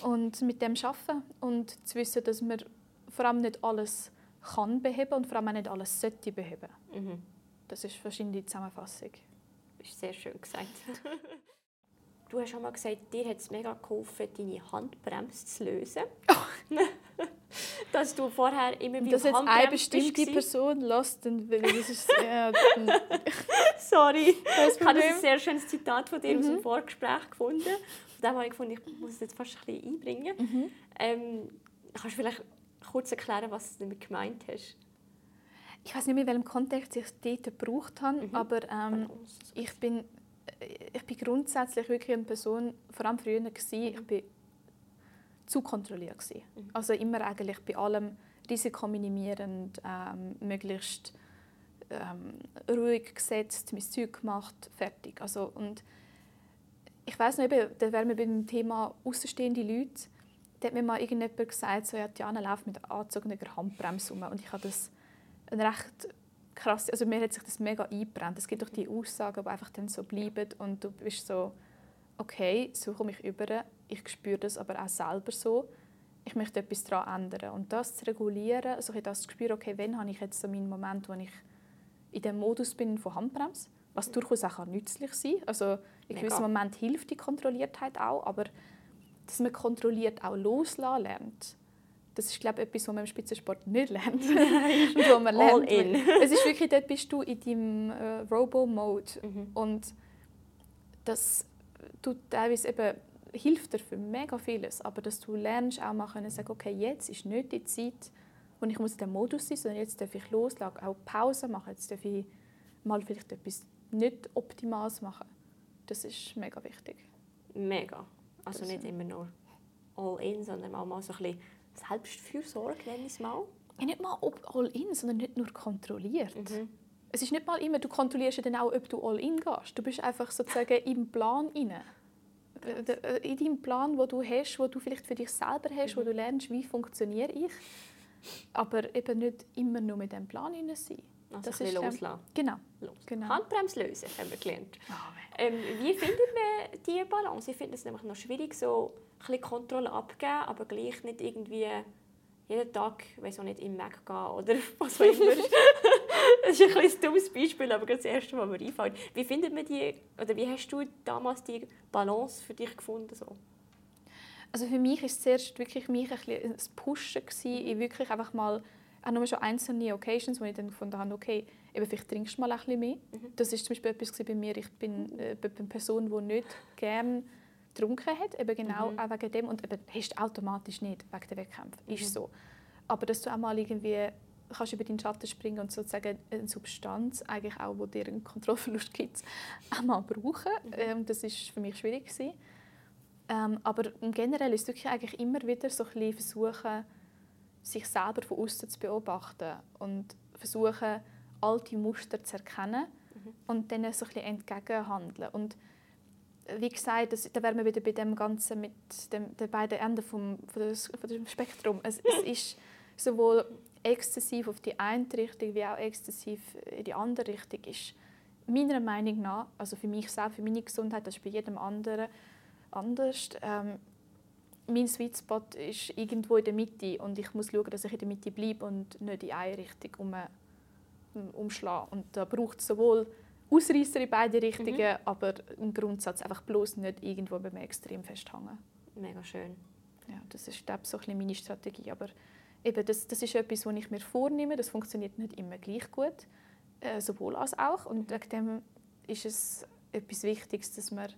und mit dem arbeiten und zu wissen, dass man vor allem nicht alles kann beheben und vor allem auch nicht alles sollte beheben. Mhm. Das ist wahrscheinlich die Zusammenfassung. Das ist sehr schön gesagt. du hast schon mal gesagt, dir hat es mega geholfen, deine Handbremse zu lösen. Oh. Dass du vorher immer wieder Das jetzt eine bestimmte Person lässt, dann das ist ja, Sorry. Ich habe ein sehr schönes Zitat von dir mhm. aus dem mhm. Vorgespräch gefunden. Von dem habe ich gefunden, ich muss es jetzt fast ein bisschen einbringen. Mhm. Ähm, kannst du vielleicht kurz erklären, was du damit gemeint hast? Ich weiß nicht mehr, in welchem Kontext ich es dort gebraucht habe, mhm. aber ähm, ich, bin, ich bin grundsätzlich wirklich eine Person, vor allem früher, gewesen, ich bin zu kontrolliert. Gewesen. Mhm. Also immer eigentlich bei allem risikominimierend, ähm, möglichst ähm, ruhig gesetzt, mein Zeug gemacht, fertig. Also, und ich weiß noch, eben, da wären wir beim Thema außenstehende Leute da hat mir mal irgendjemand gesagt, so, ja, Diana läuft mit angezogener Handbremse rum. Und ich habe das recht krass, also mir hat sich das mega eingebrannt. Es gibt doch die Aussagen, die einfach dann so bleiben und du bist so, okay, so komme ich über, ich spüre das aber auch selber so. Ich möchte etwas daran ändern. Und das zu regulieren, also ich das Gespür, okay, wann habe ich jetzt so meinen Moment, wo ich in dem Modus bin von Handbremse, was durchaus auch nützlich sein kann. Also in gewissem Moment hilft die Kontrolliertheit auch, aber dass man kontrolliert auch loslassen lernt. Das ist, glaube ich, etwas, was man im Spitzensport nicht lernt. wo man lernt. All in. es ist wirklich, dort bist du in deinem äh, Robo-Mode. Mhm. Und das tut teilweise eben, hilft dir für mega vieles. Aber dass du lernst auch mal können sagen, okay, jetzt ist nicht die Zeit, wo ich muss in diesem Modus sein sondern jetzt darf ich loslassen, auch Pause machen. Jetzt darf ich mal vielleicht etwas nicht Optimales machen. Das ist mega wichtig. Mega. Also nicht immer nur all in, sondern auch mal so ein bisschen Selbstfürsorge, nenne ich es mal. Ja, nicht mal all in, sondern nicht nur kontrolliert. Mhm. Es ist nicht mal immer, du kontrollierst ja dann auch, ob du all in gehst. Du bist einfach sozusagen im Plan inne. Äh, in deinem Plan, wo du hast, wo du vielleicht für dich selber hast, mhm. wo du lernst, wie funktioniere ich, aber eben nicht immer nur mit dem Plan inne sein. Also das ist loslassen. Genau. Los. genau. Handbremse lösen, haben wir gelernt. Oh, ähm, wie findet man diese Balance? Ich finde es nämlich noch schwierig, so bisschen Kontrolle abgeben, aber gleich nicht irgendwie jeden Tag, weiß auch nicht, im Mac gehen oder was auch immer. das ist ein, ein dummes Beispiel, aber das erste, was mir einfällt. Wie findet man die, oder wie hast du damals die Balance für dich gefunden? So? Also für mich war es zuerst wirklich mich ein, bisschen ein Pushen, gewesen, in wirklich einfach mal auch nur schon einzelne Occasions, wo ich dann gefunden habe, okay, eben vielleicht trinkst du mal ein bisschen mehr. Mhm. Das ist zum Beispiel etwas bei mir. Ich bin äh, eine Person, die nicht gerne getrunken hat, eben genau mhm. auch wegen dem. Und eben, hast automatisch nicht wegen der Wettkämpfe. Mhm. Ist so. Aber dass du auch mal irgendwie kannst über deinen Schatten springen und sozusagen eine Substanz, eigentlich auch, wo dir einen Kontrollverlust gibt, auch mal brauchen. Mhm. Ähm, das ist für mich schwierig gewesen. Ähm, aber generell ist es wirklich eigentlich immer wieder so ein bisschen versuchen, sich selber von außen zu beobachten und versuchen, alte Muster zu erkennen mhm. und dann so ein bisschen entgegenhandeln. Und wie gesagt, das, da wären wir wieder bei dem Ganzen mit dem, den beiden Enden vom, von dem Spektrum. Es, es ist sowohl exzessiv auf die eine Richtung wie auch exzessiv in die andere Richtung. Ist meiner Meinung nach, also für mich selbst, für meine Gesundheit, das ist bei jedem anderen anders, ähm, mein Sweet Spot ist irgendwo in der Mitte und ich muss schauen, dass ich in der Mitte bleibe und nicht in eine Richtung um, umschlage. Und da braucht es sowohl Ausreißer in beide Richtungen, mhm. aber im Grundsatz einfach bloß nicht irgendwo beim Extrem festhängen. Mega schön. Ja, das ist glaube ich, so ein bisschen meine Strategie. Aber eben, das, das ist etwas, was ich mir vornehme. Das funktioniert nicht immer gleich gut, äh, sowohl als auch. Und wegen dem ist es etwas Wichtiges, dass man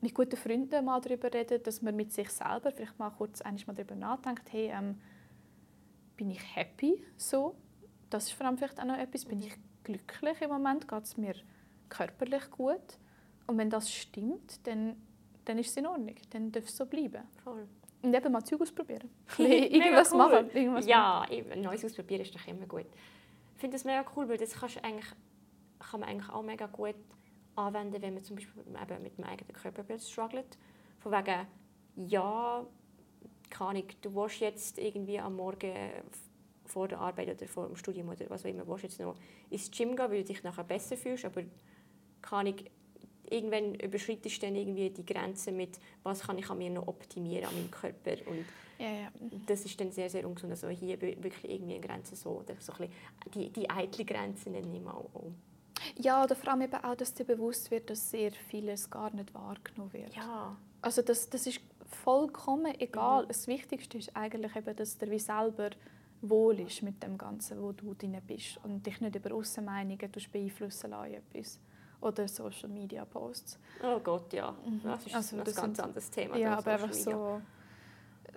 mit guten Freunden mal darüber redet, dass man mit sich selber vielleicht mal kurz mal darüber nachdenkt, hey, ähm, bin ich happy so? Das ist vor allem vielleicht auch noch etwas, bin ich glücklich im Moment, geht es mir körperlich gut? Und wenn das stimmt, dann, dann ist es in Ordnung, dann darf es so bleiben. Voll. Und eben mal Zeug ausprobieren. irgendwas cool. machen. Irgendwas ja, machen. Neues ausprobieren ist doch immer gut. Ich finde das mega cool, weil das kannst du eigentlich, kann man eigentlich auch mega gut anwenden, wenn man zum Beispiel eben mit dem eigenen Körperbild struggelt. Von wegen, ja, keine Ahnung, du willst jetzt irgendwie am Morgen vor der Arbeit oder vor dem Studium oder was auch immer, willst jetzt noch ins Gym gehen, weil du dich nachher besser fühlst, aber keine Ahnung, irgendwann überschreitest du dann irgendwie die Grenze mit, was kann ich an mir noch optimieren, an meinem Körper und ja, ja. das ist dann sehr, sehr ungesund. Also hier wirklich irgendwie eine Grenze so, oder so ein die, die eitle Grenze nenne ich mal auch. Ja, oder vor allem eben auch, dass dir bewusst wird, dass sehr vieles gar nicht wahrgenommen wird. Ja. Also das, das ist vollkommen egal. Mhm. Das Wichtigste ist eigentlich eben, dass der wie selber wohl ist mit dem Ganzen, wo du drin bist und dich nicht über Außenmeinungen beeinflussen lassen etwas oder Social Media Posts. Oh Gott, ja. Mhm. Das ist also, ein das ganz sind, anderes Thema. Ja, aber einfach so äh,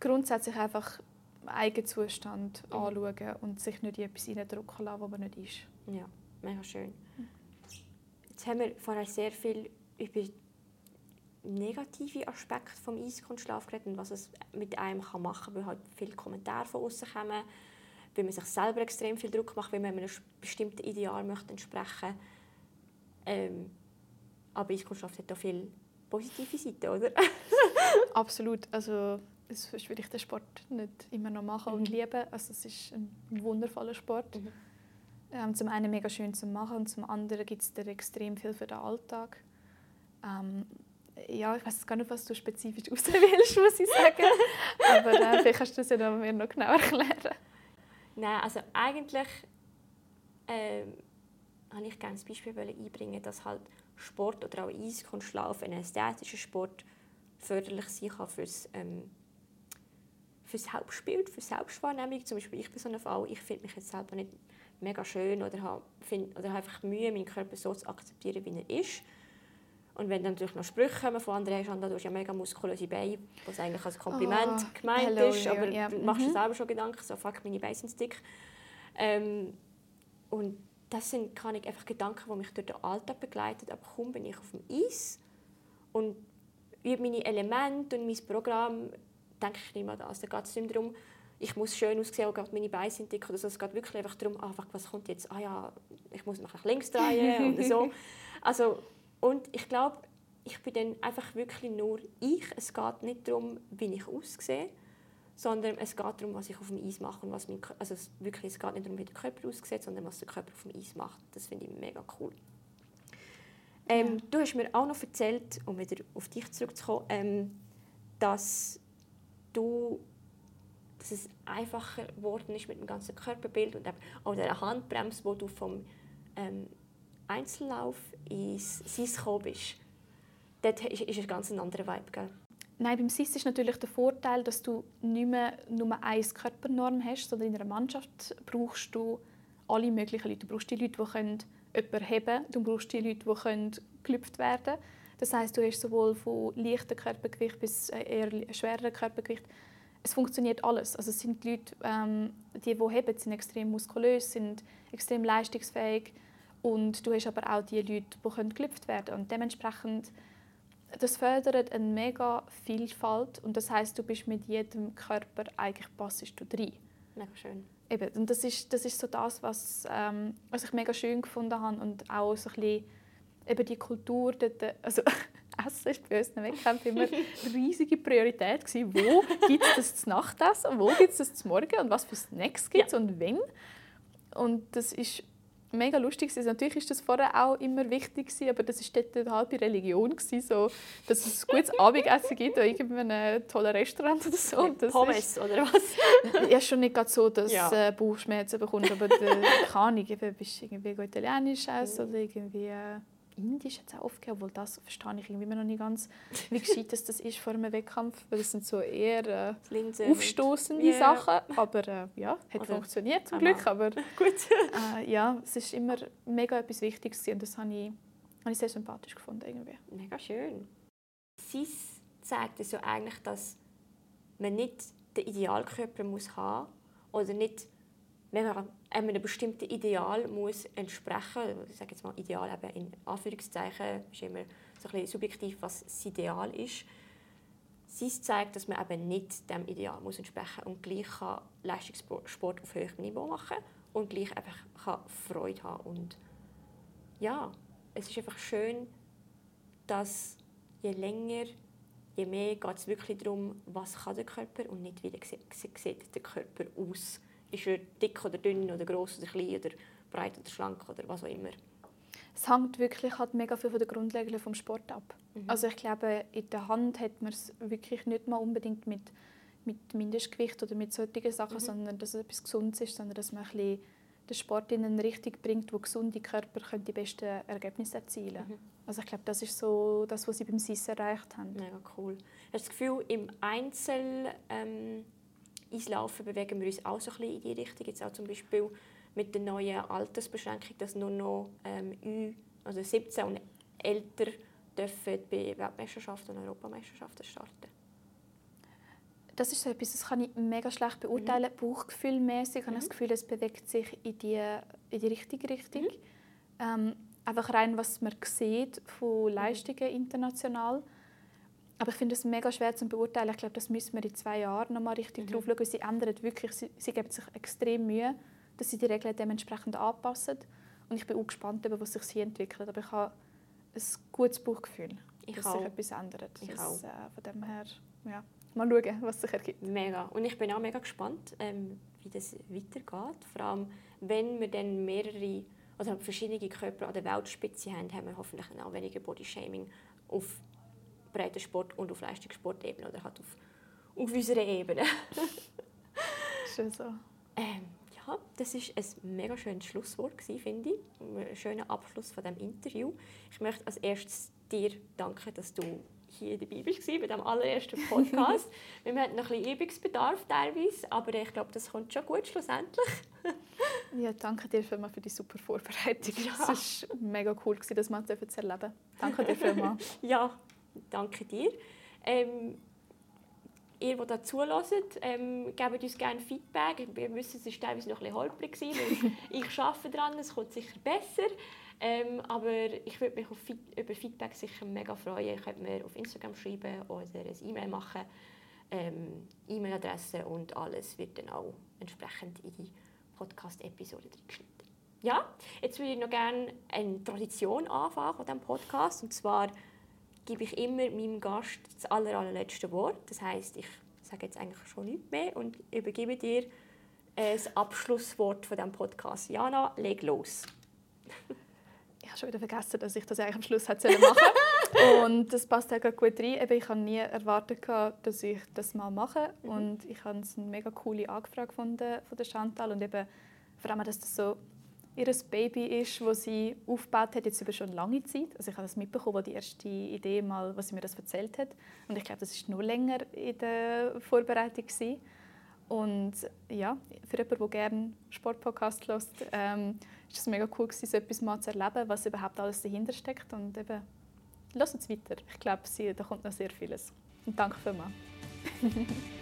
grundsätzlich einfach Eigenzustand mhm. anschauen und sich nicht in etwas hineindrücken lassen, was man nicht ist. Ja, mega schön. Jetzt haben wir vorher sehr viel über negative Aspekte vom Eiskunstschlaf geredet und was es mit einem kann machen kann, weil halt viele Kommentare von außen kommen, weil man sich selber extrem viel Druck macht, weil man einem bestimmten Ideal möchte entsprechen möchte ähm, aber Eiskunstlauf hat auch viele positive Seiten, oder? Absolut. Also sonst würde ich den Sport nicht immer noch machen mhm. und lieben. Also es ist ein wundervoller Sport. Mhm. Ähm, zum einen mega schön zu machen und zum anderen gibt es dir extrem viel für den Alltag. Ähm, ja, ich weiß gar nicht, was du spezifisch auswählst, muss ich sagen. Aber äh, vielleicht kannst du das ja mir noch genauer erklären. Nein, also eigentlich ähm, ich gerne das Beispiel einbringen, dass halt Sport oder auch Eiskunstlauf, ein ästhetischer Sport, förderlich sein kann fürs, ähm, fürs Selbstbild, für Selbstwahrnehmung. Zum Beispiel ich bin so eine Frau, ich finde mich jetzt selber nicht mega schön oder habe, find, oder habe einfach Mühe, meinen Körper so zu akzeptieren, wie er ist. Und wenn dann natürlich noch Sprüche kommen von anderen, hast du ja mega muskulöse Beine, was eigentlich als Kompliment oh, gemeint hello, ist, aber yeah. du machst dir mhm. selber schon Gedanken, so fuck, meine Beine sind dick. Ähm, und das sind kann ich einfach Gedanken, die mich durch den Alltag begleiten. Aber kaum bin ich auf dem Eis und über meine Elemente und mein Programm, denke ich nicht mehr an das. Da geht es nicht darum, ich muss schön aussehen, oder meine Beine sind dick oder so. Es geht wirklich einfach darum, ah, was kommt jetzt? Ah ja, ich muss nach links drehen oder so. Also, und ich glaube, ich bin dann einfach wirklich nur ich. Es geht nicht darum, wie ich aussehe, sondern es geht darum, was ich auf dem Eis mache und was mein, also es, wirklich, es geht nicht darum, wie der Körper aussieht, sondern was der Körper auf dem Eis macht. Das finde ich mega cool. Ähm, ja. Du hast mir auch noch erzählt, um wieder auf dich zurückzukommen, ähm, dass du dass es einfacher geworden ist mit dem ganzen Körperbild und auch der Handbremse, wo du vom ähm, Einzellauf ins SIS gekommen bist. Dort ist, ist ein ganz anderer Vibe, gell? Nein, beim SIS ist natürlich der Vorteil, dass du nicht mehr nur eine Körpernorm hast, sondern in einer Mannschaft brauchst du alle möglichen Leute. Du brauchst die Leute, die können jemanden heben du brauchst die Leute, die können werden können. Das heißt, du hast sowohl von leichtem Körpergewicht bis äh, eher schwerem Körpergewicht. Es funktioniert alles. Also es sind die Leute, ähm, die, die heben, sind extrem muskulös, sind extrem leistungsfähig. Und du hast aber auch die Leute, die können gelüpft werden können. Und dementsprechend das fördert eine mega Vielfalt und das heißt, du bist mit jedem Körper eigentlich passest du rein. Mega schön. Eben, und das ist, das ist so das, was, ähm, was ich mega schön gefunden habe und auch so ein bisschen eben die Kultur dort, also Essen war bei uns im Wettkampf immer eine riesige Priorität. Gewesen. Wo gibt es das zu Nachtessen, wo gibt es das zu Morgen und was für Snacks gibt es ja. und wenn. Und das ist mega lustig. Also natürlich ist das vorher auch immer wichtig, aber das war dort eine halbe Religion, so, dass es ein gutes Abendessen gibt in irgendeinem tollen Restaurant oder so. Und das Pommes ist, oder was? ja, schon nicht gerade so, dass ja. äh, Bauchschmerzen bekommst, aber keine Ahnung, bist du irgendwie italienisch essen oder irgendwie... Äh, Indisch hat es auch oft gegeben, obwohl das verstehe ich irgendwie immer noch nicht ganz, wie gescheit das, das ist vor einem Wettkampf, weil das sind so eher äh, aufstoßende yeah. Sachen, aber äh, ja, hat Oder funktioniert zum Glück, aber Gut. äh, ja, es ist immer mega etwas Wichtiges und das habe ich, habe ich sehr sympathisch gefunden irgendwie. Mega schön. Sie zeigt es ja eigentlich, dass man nicht den Idealkörper muss haben oder nicht wenn man einem bestimmten Ideal muss entsprechen. Muss, ich sage jetzt mal Ideal eben in Anführungszeichen, ist immer so ein bisschen subjektiv, was das Ideal ist. Sie zeigt, dass man eben nicht dem Ideal muss entsprechen und gleich kann Leistungssport auf höherem Niveau machen und gleich einfach kann Freude haben. Und ja, es ist einfach schön, dass je länger, je mehr geht es wirklich darum, was kann der Körper und nicht wie sieht der Körper aus ist er dick oder dünn oder groß oder klein oder breit oder schlank oder was auch immer? Es hängt wirklich halt mega viel von der Grundregeln vom Sport ab. Mhm. Also ich glaube, in der Hand hat man es wirklich nicht mal unbedingt mit, mit Mindestgewicht oder mit solchen Sachen, mhm. sondern dass es etwas Gesundes ist, sondern dass man ein bisschen den Sport in eine Richtung bringt, wo gesunde Körper können die besten Ergebnisse erzielen mhm. Also ich glaube, das ist so das, was sie beim SIS erreicht haben. Mega cool. Hast du das Gefühl, im Einzel... Ähm ins Laufen bewegen wir uns auch so ein bisschen in die Richtung. Jetzt auch zum Beispiel mit der neuen Altersbeschränkung, dass nur noch ähm, also 17 und älter dürfen bei Weltmeisterschaften und Europameisterschaften starten. Das ist so etwas, das kann ich mega schlecht beurteilen. Mhm. Bauchgefühlmäßig habe ich das mhm. Gefühl, es bewegt sich in die, in die richtige Richtung. Mhm. Ähm, einfach rein, was man sieht von Leistungen international. Aber ich finde es mega schwer zu beurteilen. Ich glaube, das müssen wir in zwei Jahren noch mal richtig mhm. drauf schauen. Sie ändern wirklich, sie, sie geben sich extrem Mühe, dass sie die Regeln dementsprechend anpassen. Und ich bin auch gespannt, was sich hier entwickelt. Aber ich habe ein gutes Bauchgefühl, ich dass auch. sich etwas ändert. Ich das, auch. Äh, von dem her, ja, mal schauen, was sich ergibt. Mega. Und ich bin auch mega gespannt, ähm, wie das weitergeht. Vor allem, wenn wir dann mehrere oder verschiedene Körper an der Weltspitze haben, haben wir hoffentlich auch weniger Bodyshaming auf Breitensport und auf Leistungssportebene oder halt auf, auf unserer Ebene. Schön so. Ähm, ja, das ist ein mega schönes Schlusswort finde ich. Ein schöner Abschluss von dem Interview. Ich möchte als erstes dir danken, dass du hier dabei bist bei diesem allerersten Podcast. Wir hatten noch ein bisschen Übungsbedarf teilweise, aber ich glaube, das kommt schon gut schlussendlich. ja, danke dir vielmals für die super Vorbereitung. Ja. Es war mega cool, das mal zu erleben. Danke dir vielmals. ja, danke dir. Ähm, ihr, die da zuhört, ähm, gebt uns gerne Feedback. Wir wissen, es war teilweise noch ein bisschen holprig, ich arbeite daran, es kommt sicher besser. Ähm, aber ich würde mich auf, über Feedback sicher mega freuen. Ihr könnt mir auf Instagram schreiben oder ein E-Mail machen. Ähm, E-Mail-Adresse und alles wird dann auch entsprechend in die Podcast-Episode geschnitten. Ja, jetzt würde ich noch gerne eine Tradition anfangen von diesem Podcast. Und zwar gebe ich immer meinem Gast das aller, allerletzte Wort. Das heißt, ich sage jetzt eigentlich schon nichts mehr und übergebe dir äh, das Abschlusswort von diesem Podcast. Jana, leg los. ich habe schon wieder vergessen, dass ich das eigentlich am Schluss hätte machen Und das passt auch gut rein. ich habe nie erwartet, dass ich das mal mache. Mhm. Und ich habe eine mega coole Angefrage von der, von der Chantal. Und eben, vor allem, dass das so ihr Baby ist, das sie aufgebaut hat, jetzt über schon lange Zeit. Also ich habe das mitbekommen, als die erste Idee mal, was sie mir das erzählt hat. Und ich glaube, das ist noch länger in der Vorbereitung gewesen. Und ja, für jemanden, der gerne Sportpodcast hört, ähm, ist es mega cool gewesen, so etwas mal zu erleben, was überhaupt alles dahinter steckt. Und eben, lasst es weiter. Ich glaube, da kommt noch sehr vieles. Und danke vielmals.